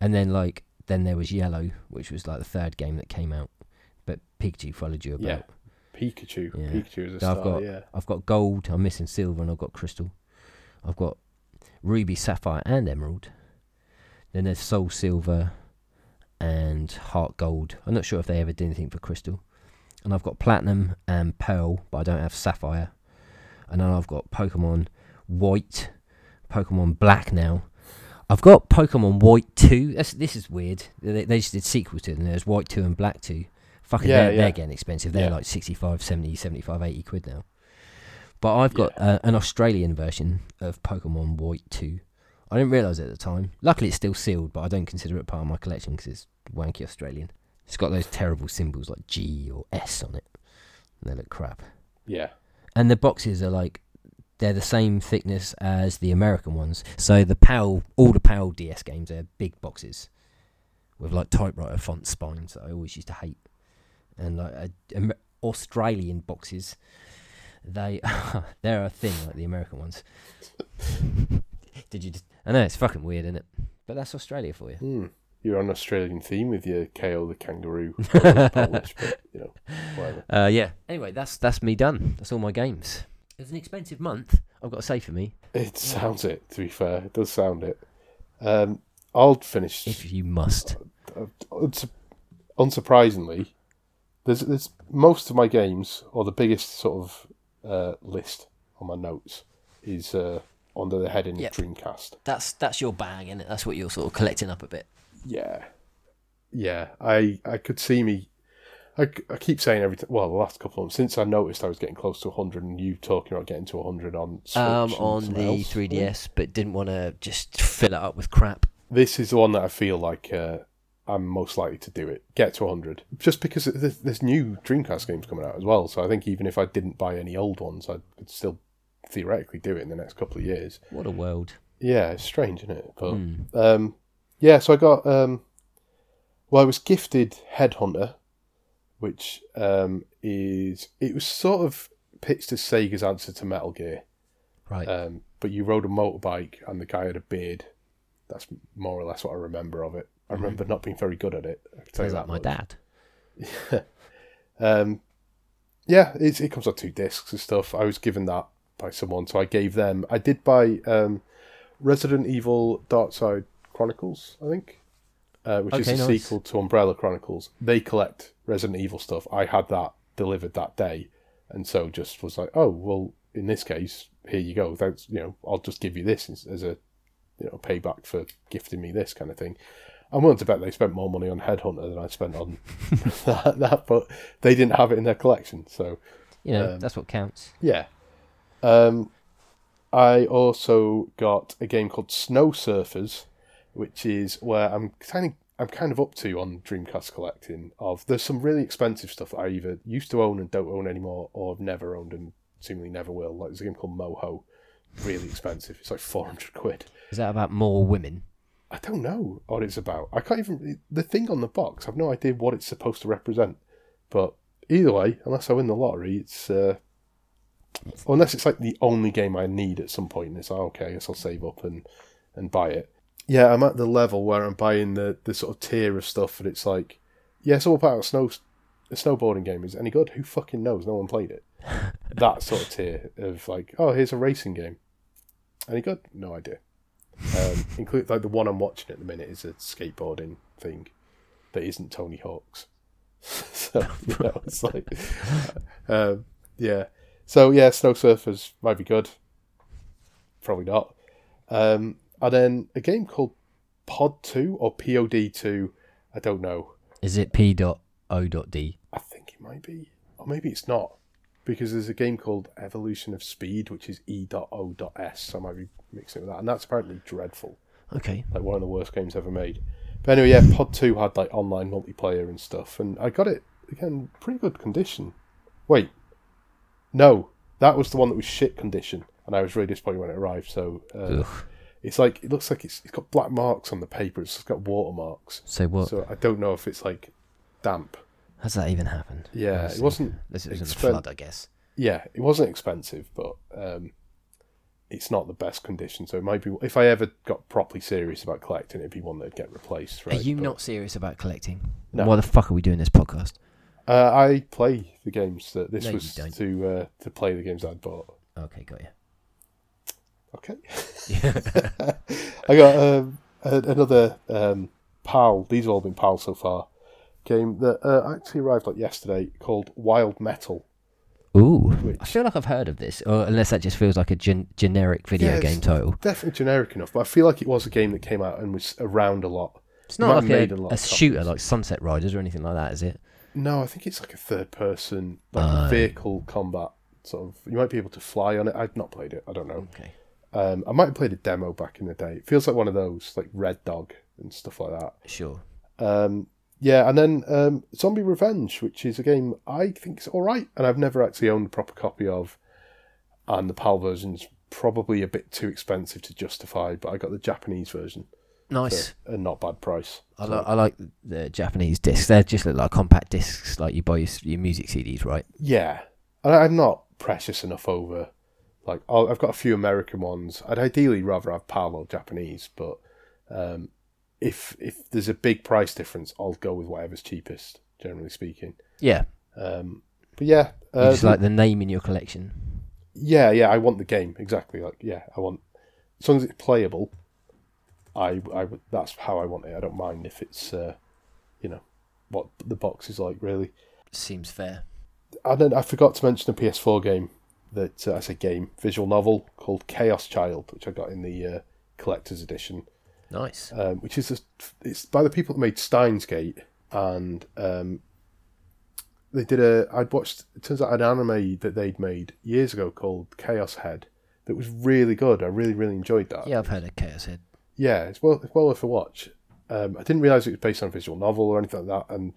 and then like then there was yellow, which was like the third game that came out. But Pikachu followed you about. Yeah. Pikachu. Yeah. Pikachu is a So I've got- yeah. I've got gold. I'm missing silver, and I've got crystal. I've got ruby, sapphire, and emerald. Then there's soul silver and heart gold. I'm not sure if they ever did anything for crystal. And I've got platinum and pearl, but I don't have sapphire. And then I've got Pokemon white, Pokemon black now. I've got Pokemon White 2. That's, this is weird. They, they just did sequels to them. There's White 2 and Black 2. Fucking, Yeah, they're, yeah. they're getting expensive. They're Yeah. like 65, 70, 75, 80 quid now. But I've got uh, an Australian version of Pokemon White 2. I didn't realise it at the time. Luckily, it's still sealed, but I don't consider it part of my collection because it's wanky Australian. It's got those terrible symbols like G or S on it. And they look crap. Yeah. And the boxes are like they're the same thickness as the American ones. So the PAL, all the PAL DS games are big boxes with like typewriter font spines that I always used to hate. And like uh, Am- Australian boxes, they [laughs] they're a thing like the American ones. Did you? Just, I know it's fucking weird, isn't it? But that's Australia for you. Hmm. You're on Australian theme with your Kao the kangaroo. [laughs] Polish, but, you know, whatever. Uh, yeah. Anyway, that's that's me done. That's all my games. It was an expensive month. I've got to say for me. It sounds it, to be fair. It does sound it. Um, I'll finish. If you must. Unsurprisingly, there's, there's most of my games, or the biggest sort of uh, list on my notes, is uh, under the heading Yep. Dreamcast. That's that's your bag, and that's what you're sort of collecting up a bit. Yeah, yeah. I I could see me. I, I keep saying every time. Well, the last couple of months since I noticed I was getting close to 100, and you talking about getting to 100 on Switch Um, on the else. 3DS, but didn't want to just fill it up with crap. This is the one that I feel like uh, I'm most likely to do it. Get to 100, just because there's, there's new Dreamcast games coming out as well. So I think even if I didn't buy any old ones, I could still theoretically do it in the next couple of years. What a world! Yeah, it's strange, isn't it? But Hmm. um, yeah, so I got um, well, I was gifted Headhunter, which um, is it was sort of pitched as Sega's answer to Metal Gear, Right. um, but you rode a motorbike and the guy had a beard. That's more or less what I remember of it. I remember not being very good at it. I can tell you that like my dad. [laughs] Um, yeah, it's, it comes on two discs and stuff. I was given that by someone, so I gave them. I did buy um, Resident Evil Dark Side Chronicles, I think, uh, which Okay, is a nice. sequel to Umbrella Chronicles. They collect Resident Evil stuff. I had that delivered that day, and so just was like, oh well, in this case, here you go. Thanks, you know, I'll just give you this as, as a you know payback for gifting me this kind of thing. I'm willing to bet they spent more money on Headhunter than I spent on [laughs] [laughs] that, that, but they didn't have it in their collection. So You know, Um, that's what counts. yeah. Um, I also got a game called Snow Surfers, which is where I'm kind of I'm kind of up to on Dreamcast collecting. Of there's some really expensive stuff that I either used to own and don't own anymore, or have never owned and seemingly never will. Like there's a game called Moho, really expensive. It's like 400 quid. Is that about more women? I don't know what it's about. I can't even. The thing on the box, I've no idea what it's supposed to represent. But either way, unless I win the lottery, it's. Uh, unless it's like the only game I need at some point, and it's like, okay, I guess I'll save up and, and buy it. Yeah, I'm at the level where I'm buying the, the sort of tier of stuff, and it's like, yeah, so about a snow a snowboarding game is any good? Who fucking knows? No one played it. [laughs] that sort of tier of like, oh, here's a racing game. Any good? No idea. Um, [laughs] include like the one I'm watching at the minute is a skateboarding thing that isn't Tony Hawk's. [laughs] so you know, it's like, um, yeah. So yeah, Snow Surfers might be good. Probably not. Um, and then a game called Pod Two or POD Two. I don't know. Is it P dot O dot D? I think it might be, or maybe it's not, because there's a game called Evolution of Speed, which is E dot E.O.S. So I might be mixing it with that, and that's apparently dreadful, Okay. like one of the worst games ever made. But anyway, yeah, Pod Two had like online multiplayer and stuff, and I got it again, pretty good condition. Wait, no, that was the one that was shit condition, and I was really disappointed when it arrived. So uh. It's like it looks like it's, it's got black marks on the paper. It's got watermarks. So what? So I don't know if it's like damp. Has that even happened? Yeah, Let's it wasn't This was expen- flood, I guess. yeah, it wasn't expensive, but um, it's not the best condition. So it might be if I ever got properly serious about collecting, it'd be one that'd get replaced. Right? Are you But, not serious about collecting? No. Why the fuck are we doing this podcast? Uh, I play the games that this No, was to uh, to play the games I'd bought. Okay, got you. Okay. [laughs] I got um, a, another um, PAL. These have all been PAL so far. Game that uh, actually arrived like yesterday called Wild Metal. Ooh, I feel like I've heard of this, or unless that just feels like a gen- generic video Yeah, game title. Definitely generic enough, but I feel like it was a game that came out and was around a lot. It's not like made a, a lot a shooter like Sunset Riders or anything like that, is it? No, I think it's like a third person, like Ah. vehicle combat sort of. You might be able to fly on it. I've not played it. I don't know. Okay. Um, I might have played a demo back in the day. It feels like one of those, like Red Dog and stuff like that. Sure. Um, yeah, and then um, Zombie Revenge, which is a game I think is all right, and I've never actually owned a proper copy of. And the PAL version's probably a bit too expensive to justify, but I got the Japanese version Nice. a not bad price. I, So- li- I like the Japanese discs. They just look like compact discs, like you buy your, your music CDs, right? Yeah, and I'm not precious enough over. Like I've got a few American ones. I'd ideally rather have PAL or Japanese, but um, if if there's a big price difference, I'll go with whatever's cheapest. Generally speaking, Yeah. um, but yeah, You uh, just like the name in your collection. yeah, yeah. I want the game exactly. Like yeah, I want as long as it's playable. I I would. That's how I want it. I don't mind if it's uh, you know what the box is like really. Seems fair. And then I forgot to mention a PS4 game that uh, I say game visual novel called Chaos Child, which I got in the uh, collector's edition, Nice. um, which is a, it's by the people that made Steins Gate, and um, they did a. I'd watched. It turns out an anime that they'd made years ago called Chaos Head that was really good. I really really enjoyed that. Yeah, I've heard of Chaos Head. Yeah, it's well it's well worth a watch. Um, I didn't realize it was based on a visual novel or anything like that, and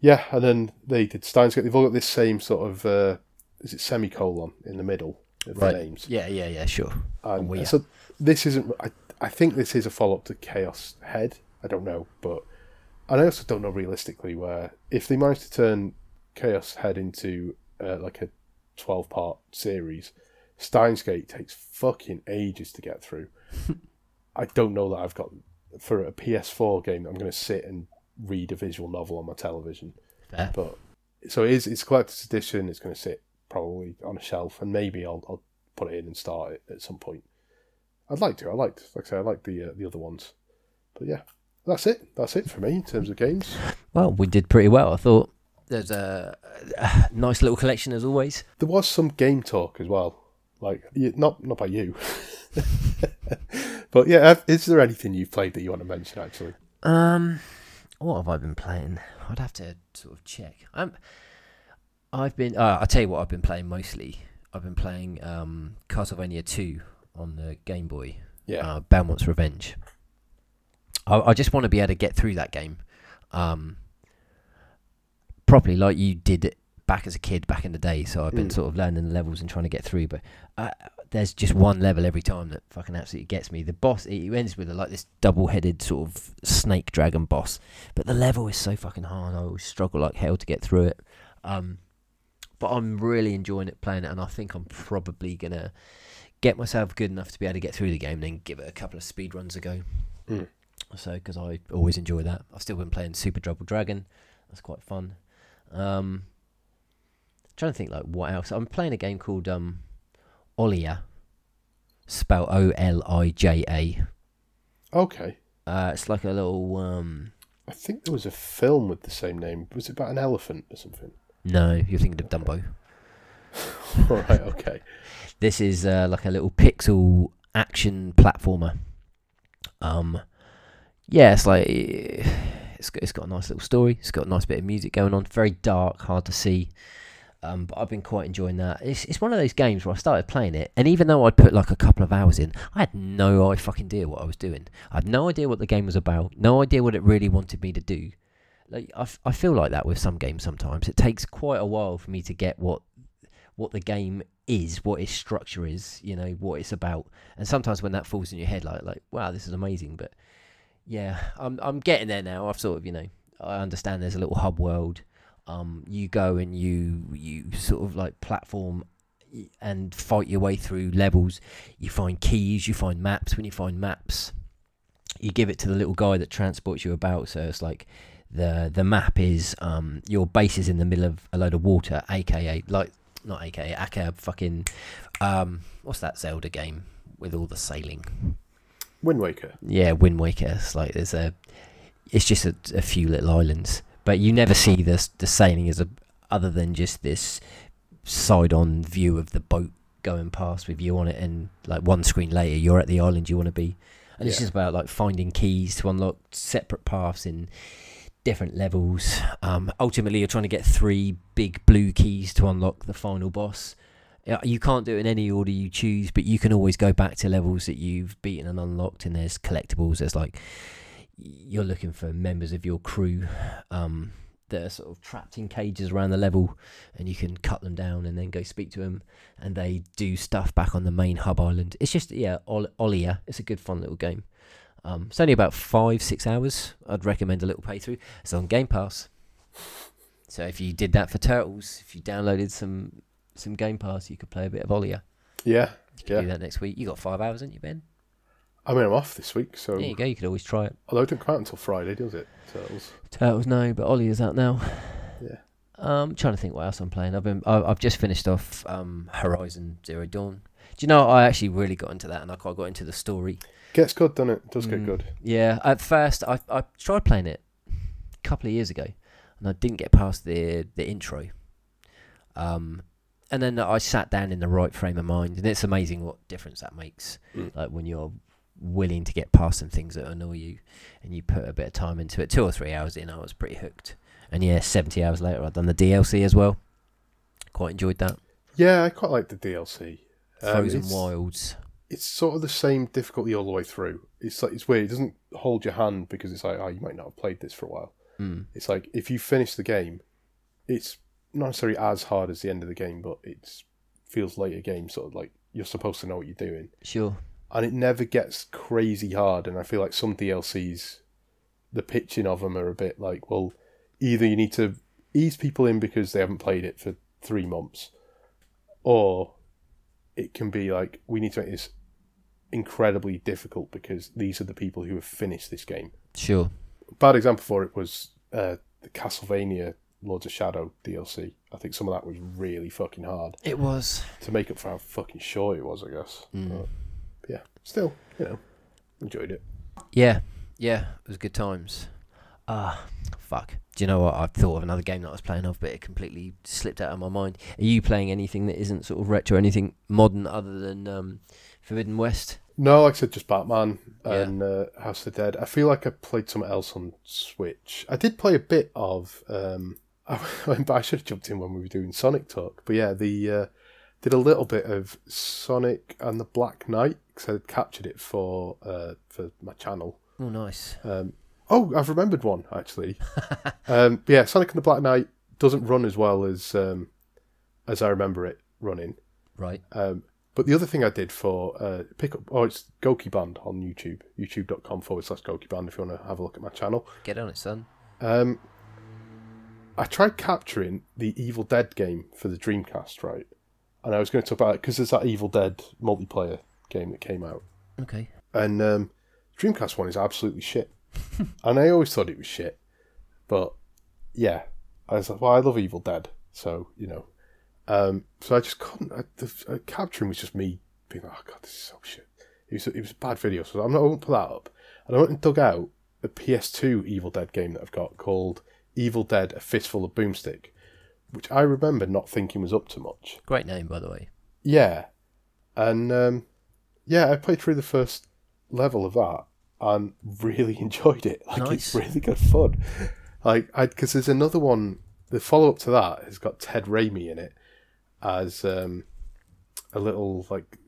yeah, and then they did Steins Gate. They've all got this same sort of uh, is it semicolon in the middle of Right. the names. Yeah, yeah, yeah, sure. And weird. so this isn't. I, I think this is a follow up to Chaos Head. I don't know, but and I also don't know realistically where if they manage to turn Chaos Head into uh, like a twelve part series, Steins Gate takes fucking ages to get through. [laughs] I don't know that I've got for a PS4 game. I'm going to sit and read a visual novel on my television, Fair. but so it is. It's collector's edition. It's going to sit probably on a shelf, and maybe I'll, I'll put it in and start it at some point. I'd like to. I liked, like I say, I like the uh, the other ones, but yeah, that's it. That's it for me in terms of games. Well, we did pretty well. I thought there's a, a nice little collection as always. There was some game talk as well, like not not by you, [laughs] but yeah. Is there anything you've played that you want to mention? Actually, Um, what have I been playing? I'd have to sort of check. I'm. I've been. Uh, I'll tell you what I've been playing mostly. I've been playing um, Castlevania 2 on the Game Boy. yeah, uh, Belmont's Revenge. I, I just want to be able to get through that game um, properly, like you did it back as a kid back in the day. So I've been Mm. sort of learning the levels and trying to get through. But uh, there's just one level every time that fucking absolutely gets me. The boss it ends with a, like this double-headed sort of snake dragon boss, but the level is so fucking hard. I always struggle like hell to get through it. Um, but I'm really enjoying it playing it, and I think I'm probably gonna get myself good enough to be able to get through the game, and then give it a couple of speed runs a go. Mm. So, because I always enjoy that. I've still been playing Super Double Dragon. That's quite fun. Um, trying to think like what else. I'm playing a game called um, Olija, spelled O L I J A. okay. Uh, it's like a little um. I think there was a film with the same name. Was it about an elephant or something? No, you're thinking of Dumbo. All [laughs] right. Okay. This is uh, like a little pixel action platformer. Um, yeah, it's like it's got, it's got a nice little story. It's got a nice bit of music going on. Very dark, hard to see. Um, but I've been quite enjoying that. It's it's one of those games where I started playing it, and even though I'd put like a couple of hours in, I had no I fucking idea what I was doing. I had no idea what the game was about. No idea what it really wanted me to do. Like I, f- I feel like that with some games sometimes. It takes quite a while for me to get what what the game is, what its structure is, you know, what it's about. And sometimes when that falls in your head, like like wow, this is amazing. But yeah, I'm I'm getting there now. I've sort of you know I understand there's a little hub world. Um, you go and you you sort of like platform and fight your way through levels. You find keys, you find maps. When you find maps, you give it to the little guy that transports you about. So it's like the the map is um your base is in the middle of a load of water, aka like not aka aka fucking um what's that Zelda game with all the sailing? Wind Waker. Yeah, Wind Waker. It's like there's a it's just a, a few little islands, but you never see this the sailing as a other than just this side on view of the boat going past with you on it, and like one screen later, you're at the island you want to be, and it's just about like finding keys to unlock separate paths in different levels. Um, ultimately, you're trying to get three big blue keys to unlock the final boss. You can't do it in any order you choose, but you can always go back to levels that you've beaten and unlocked, and there's collectibles. There's like you're looking for members of your crew um, that are sort of trapped in cages around the level, and you can cut them down and then go speak to them, and they do stuff back on the main hub island. It's just yeah, Ol- Olija. It's a good fun little game. Um, it's only about five six hours. I'd recommend a little playthrough. It's on Game Pass. So if you did that for Turtles, if you downloaded some some Game Pass, you could play a bit of Olija. Yeah. You could Yeah. do that next week. You got five hours, haven't you, Ben? I mean, I'm off this week, so There you go. You could always try it. although it didn't come out until Friday, does it? Turtles. Turtles, no, but Ollie is out now. Yeah. Um, I'm trying to think what else I'm playing. I've been, I- I've just finished off um, Horizon Zero Dawn. Do you know I actually really got into that, and I quite got into the story. Gets good, doesn't it? Does get Mm. good. Yeah, at first I I tried playing it a couple of years ago, and I didn't get past the the intro. Um, and then I sat down in the right frame of mind, and it's amazing what difference that makes. Mm. Like when you're willing to get past some things that annoy you, and you put a bit of time into it. Two or three hours in, I was pretty hooked. And yeah, seventy hours later, I'd done the DLC as well. Quite enjoyed that. Yeah, I quite like the DLC. Um, Frozen it's- Wilds. It's sort of the same difficulty all the way through. It's like it's weird. It doesn't hold your hand because it's like, oh, you might not have played this for a while. Mm. It's like if you finish the game, it's not necessarily as hard as the end of the game, but it feels like a game. Sort of like you're supposed to know what you're doing, Sure. and it never gets crazy hard. And I feel like some DLCs, the pitching of them are a bit like, well, either you need to ease people in because they haven't played it for three months, or it can be like we need to make this incredibly difficult because these are the people who have finished this game. Sure. Bad example for it was uh, the Castlevania Lords of Shadow DLC. I think some of that was really fucking hard It was. to make up for how fucking short it was, I guess. Mm. But, yeah, still, you know, enjoyed it. Yeah, yeah, it was good times. Ah, fuck. Do you know what? I've thought of another game that I was playing of, but it completely slipped out of my mind. Are you playing anything that isn't sort of retro, anything modern other than um, Forbidden West? No, like I said, just Batman Yeah. and uh, House of the Dead. I feel like I played something else on Switch. I did play a bit of. Um, [laughs] I, went I should have jumped in when we were doing Sonic Talk, but yeah, the uh, did a little bit of Sonic and the Black Knight because I captured it for uh, for my channel. Oh, nice. Um, oh, I've remembered one actually. [laughs] um, yeah, Sonic and the Black Knight doesn't run as well as um, as I remember it running. Right. Um, but the other thing I did for uh, pick up, oh, it's Goki Band on YouTube, youtube.com forward slash Goki Band if you want to have a look at my channel. Get on it, son. Um, I tried capturing the Evil Dead game for the Dreamcast, right? And I was going to talk about it because there's that Evil Dead multiplayer game that came out. Okay. And um, Dreamcast one is absolutely shit. [laughs] and I always thought it was shit. But yeah, I was like, well, I love Evil Dead. So, you know. Um, so I just couldn't. I, the uh, capturing was just me being like, oh, God, this is so shit. It was, it was a bad video. So I'm not, I won't put that up. And I went and dug out the PS2 Evil Dead game that I've got called Evil Dead A Fistful of Boomstick, which I remember not thinking was up to much. Great name, by the way. Yeah, and um, yeah, I played through the first level of that and really [laughs] enjoyed it. Like it's Nice. really good fun. Like, I because there's another one. The follow up to that has got Ted Raimi in it as um, a little like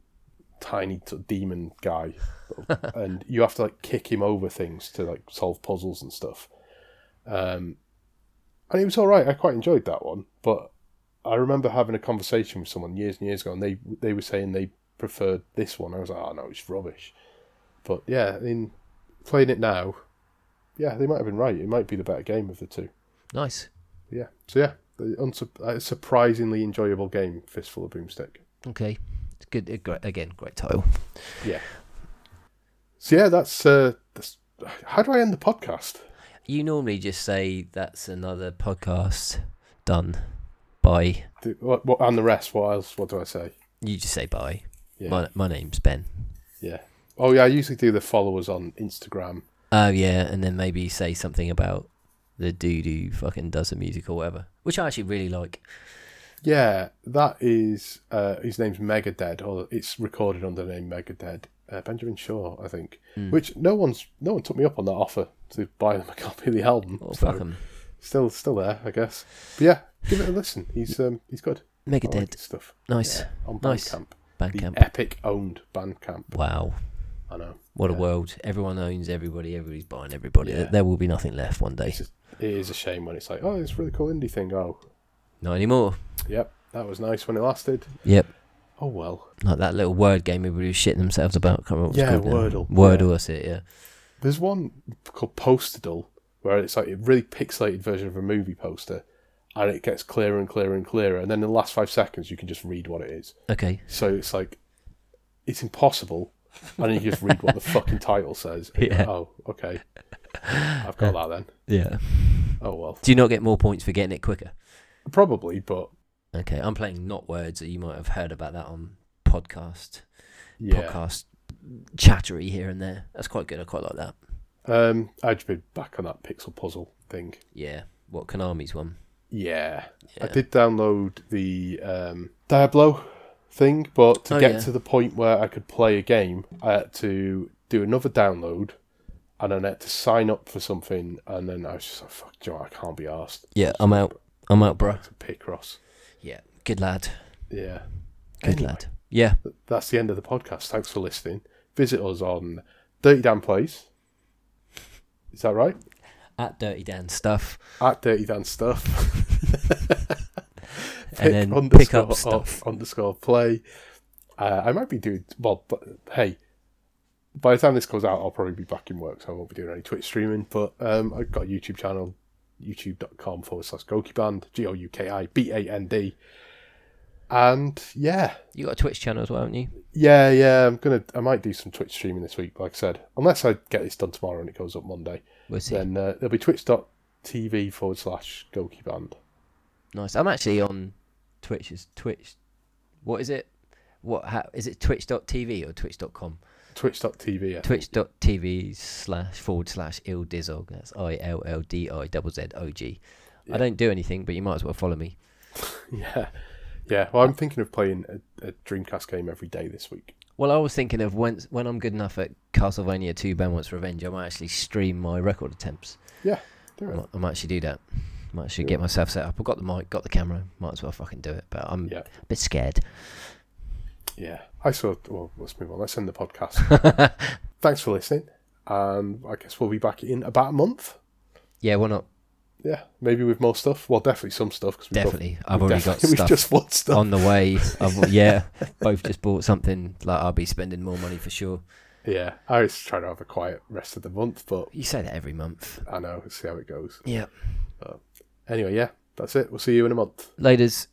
tiny t- demon guy, [laughs] and you have to like kick him over things to like solve puzzles and stuff. Um, and it was all right. I quite enjoyed that one, but I remember having a conversation with someone years and years ago, and they they were saying they preferred this one. I was like, oh no, it's rubbish. But yeah, I mean, playing it now, yeah, they might have been right. It might be the better game of the two. Nice. Yeah. So yeah, unsup- a surprisingly enjoyable game, Fistful of Boomstick. Okay. It's good. uh, again, great title. Yeah. So yeah, that's uh, that's. How do I end the podcast? You normally just say that's another podcast done. Bye. Do- What, what, and the rest, what else? What do I say? You just say bye. Yeah. My my name's Ben. Yeah. Oh, yeah, I usually do the followers on Instagram. Oh yeah, and then maybe say something about the dude who fucking does the music or whatever, which I actually really like. Yeah, that is, uh, his name's Megadead, or it's recorded under the name Megadead. Uh, Benjamin Shaw, I think. Mm. Which no one's, no one took me up on that offer to buy them a [laughs] copy of the album. Oh, so fuck. Still, still there, I guess. But yeah, give it a listen. He's, um, he's good. I like Megadeth. stuff. Nice. Yeah, on Nice. Bandcamp. Bandcamp. The Epic owned Bandcamp. Wow. I know. What a world. Everyone owns everybody. Everybody's buying everybody. Yeah. There will be nothing left one day. It's just, it is a shame when it's like, oh, it's a really cool indie thing. Oh, Not anymore. yep, that was nice when it lasted. Yep. Oh well. Like that little word game everybody was shitting themselves about. Can't remember Yeah, called now. Wordle. Wordle, Yeah. that's it, yeah. There's one called Posterdle where it's like a really pixelated version of a movie poster, and it gets clearer and clearer and clearer, and then in the last five seconds you can just read what it is. Okay. So it's like it's impossible, and you just read what the [laughs] fucking title says. like, Yeah. Oh, okay. I've got that then. Yeah. Oh well. Do you not get more points for getting it quicker? Probably, but Okay, I'm playing Knotwords. So you might have heard about that on podcast, yeah. podcast chattery here and there. That's quite good. I quite like that. Um, I'd be back on that pixel puzzle thing. Yeah. What Konami's one? Yeah. Yeah. I did download the um, Diablo thing, but to Oh, get yeah. to the point where I could play a game, I had to do another download, and then I had to sign up for something, and then I was just like, "Fuck, Joe, I can't be asked." Yeah, I'm out. I'm out, bro. To Picross. Yeah. Good lad. Yeah. Good Anyway, lad. Yeah. That's the end of the podcast. Thanks for listening. Visit us on Dirty Dan Plays. Is that right? At Dirty Dan stuff. At Dirty Dan Stuff. [laughs] And then pick up stuff. underscore play. Uh, I might be doing well, but hey, by the time this goes out, I'll probably be back in work, so I won't be doing any Twitch streaming. But um, I've got a YouTube channel, youtube.com forward slash Gouki Band, G O U K I B A N D. And yeah, You got a Twitch channel as well, haven't you? yeah, yeah. I'm gonna, I might do some Twitch streaming this week, like I said, unless I get this done tomorrow and it goes up Monday. We'll see. Then uh, there'll be twitch.tv forward slash Gouki Band. Nice. I'm actually on Twitch. Is Twitch? What is it? What? How, is it Twitch.tv or Twitch.com? Twitch.tv. Think. Twitch.tv slash forward slash ill dizzog. That's I L L D I double Z O G. Yeah. I don't do anything, but you might as well follow me. [laughs] Yeah, yeah. Well, I'm thinking of playing a, a Dreamcast game every day this week. Well, I was thinking of when when I'm good enough at Castlevania 2 Ben Revenge, I might actually stream my record attempts. Yeah, I might, I might actually do that. I might actually Do get myself set up. I've got the mic, got the camera. Might as well fucking do it. But I'm Yeah, a bit scared. Yeah. I saw. Well, let's move on. Let's end the podcast. [laughs] Thanks for listening, and I guess we'll be back in about a month. yeah, why not? Yeah, maybe with more stuff. Well, definitely some stuff. Cause we've Definitely. Got, I've already got [laughs] stuff We've just bought stuff. on the way. [laughs] I've, yeah, both just bought something. Like I'll be spending more money for sure. Yeah, I was trying to have a quiet rest of the month, but You say that every month. I know. Let's see how it goes. Yeah. Anyway, yeah, that's it. We'll see you in a month. Laters.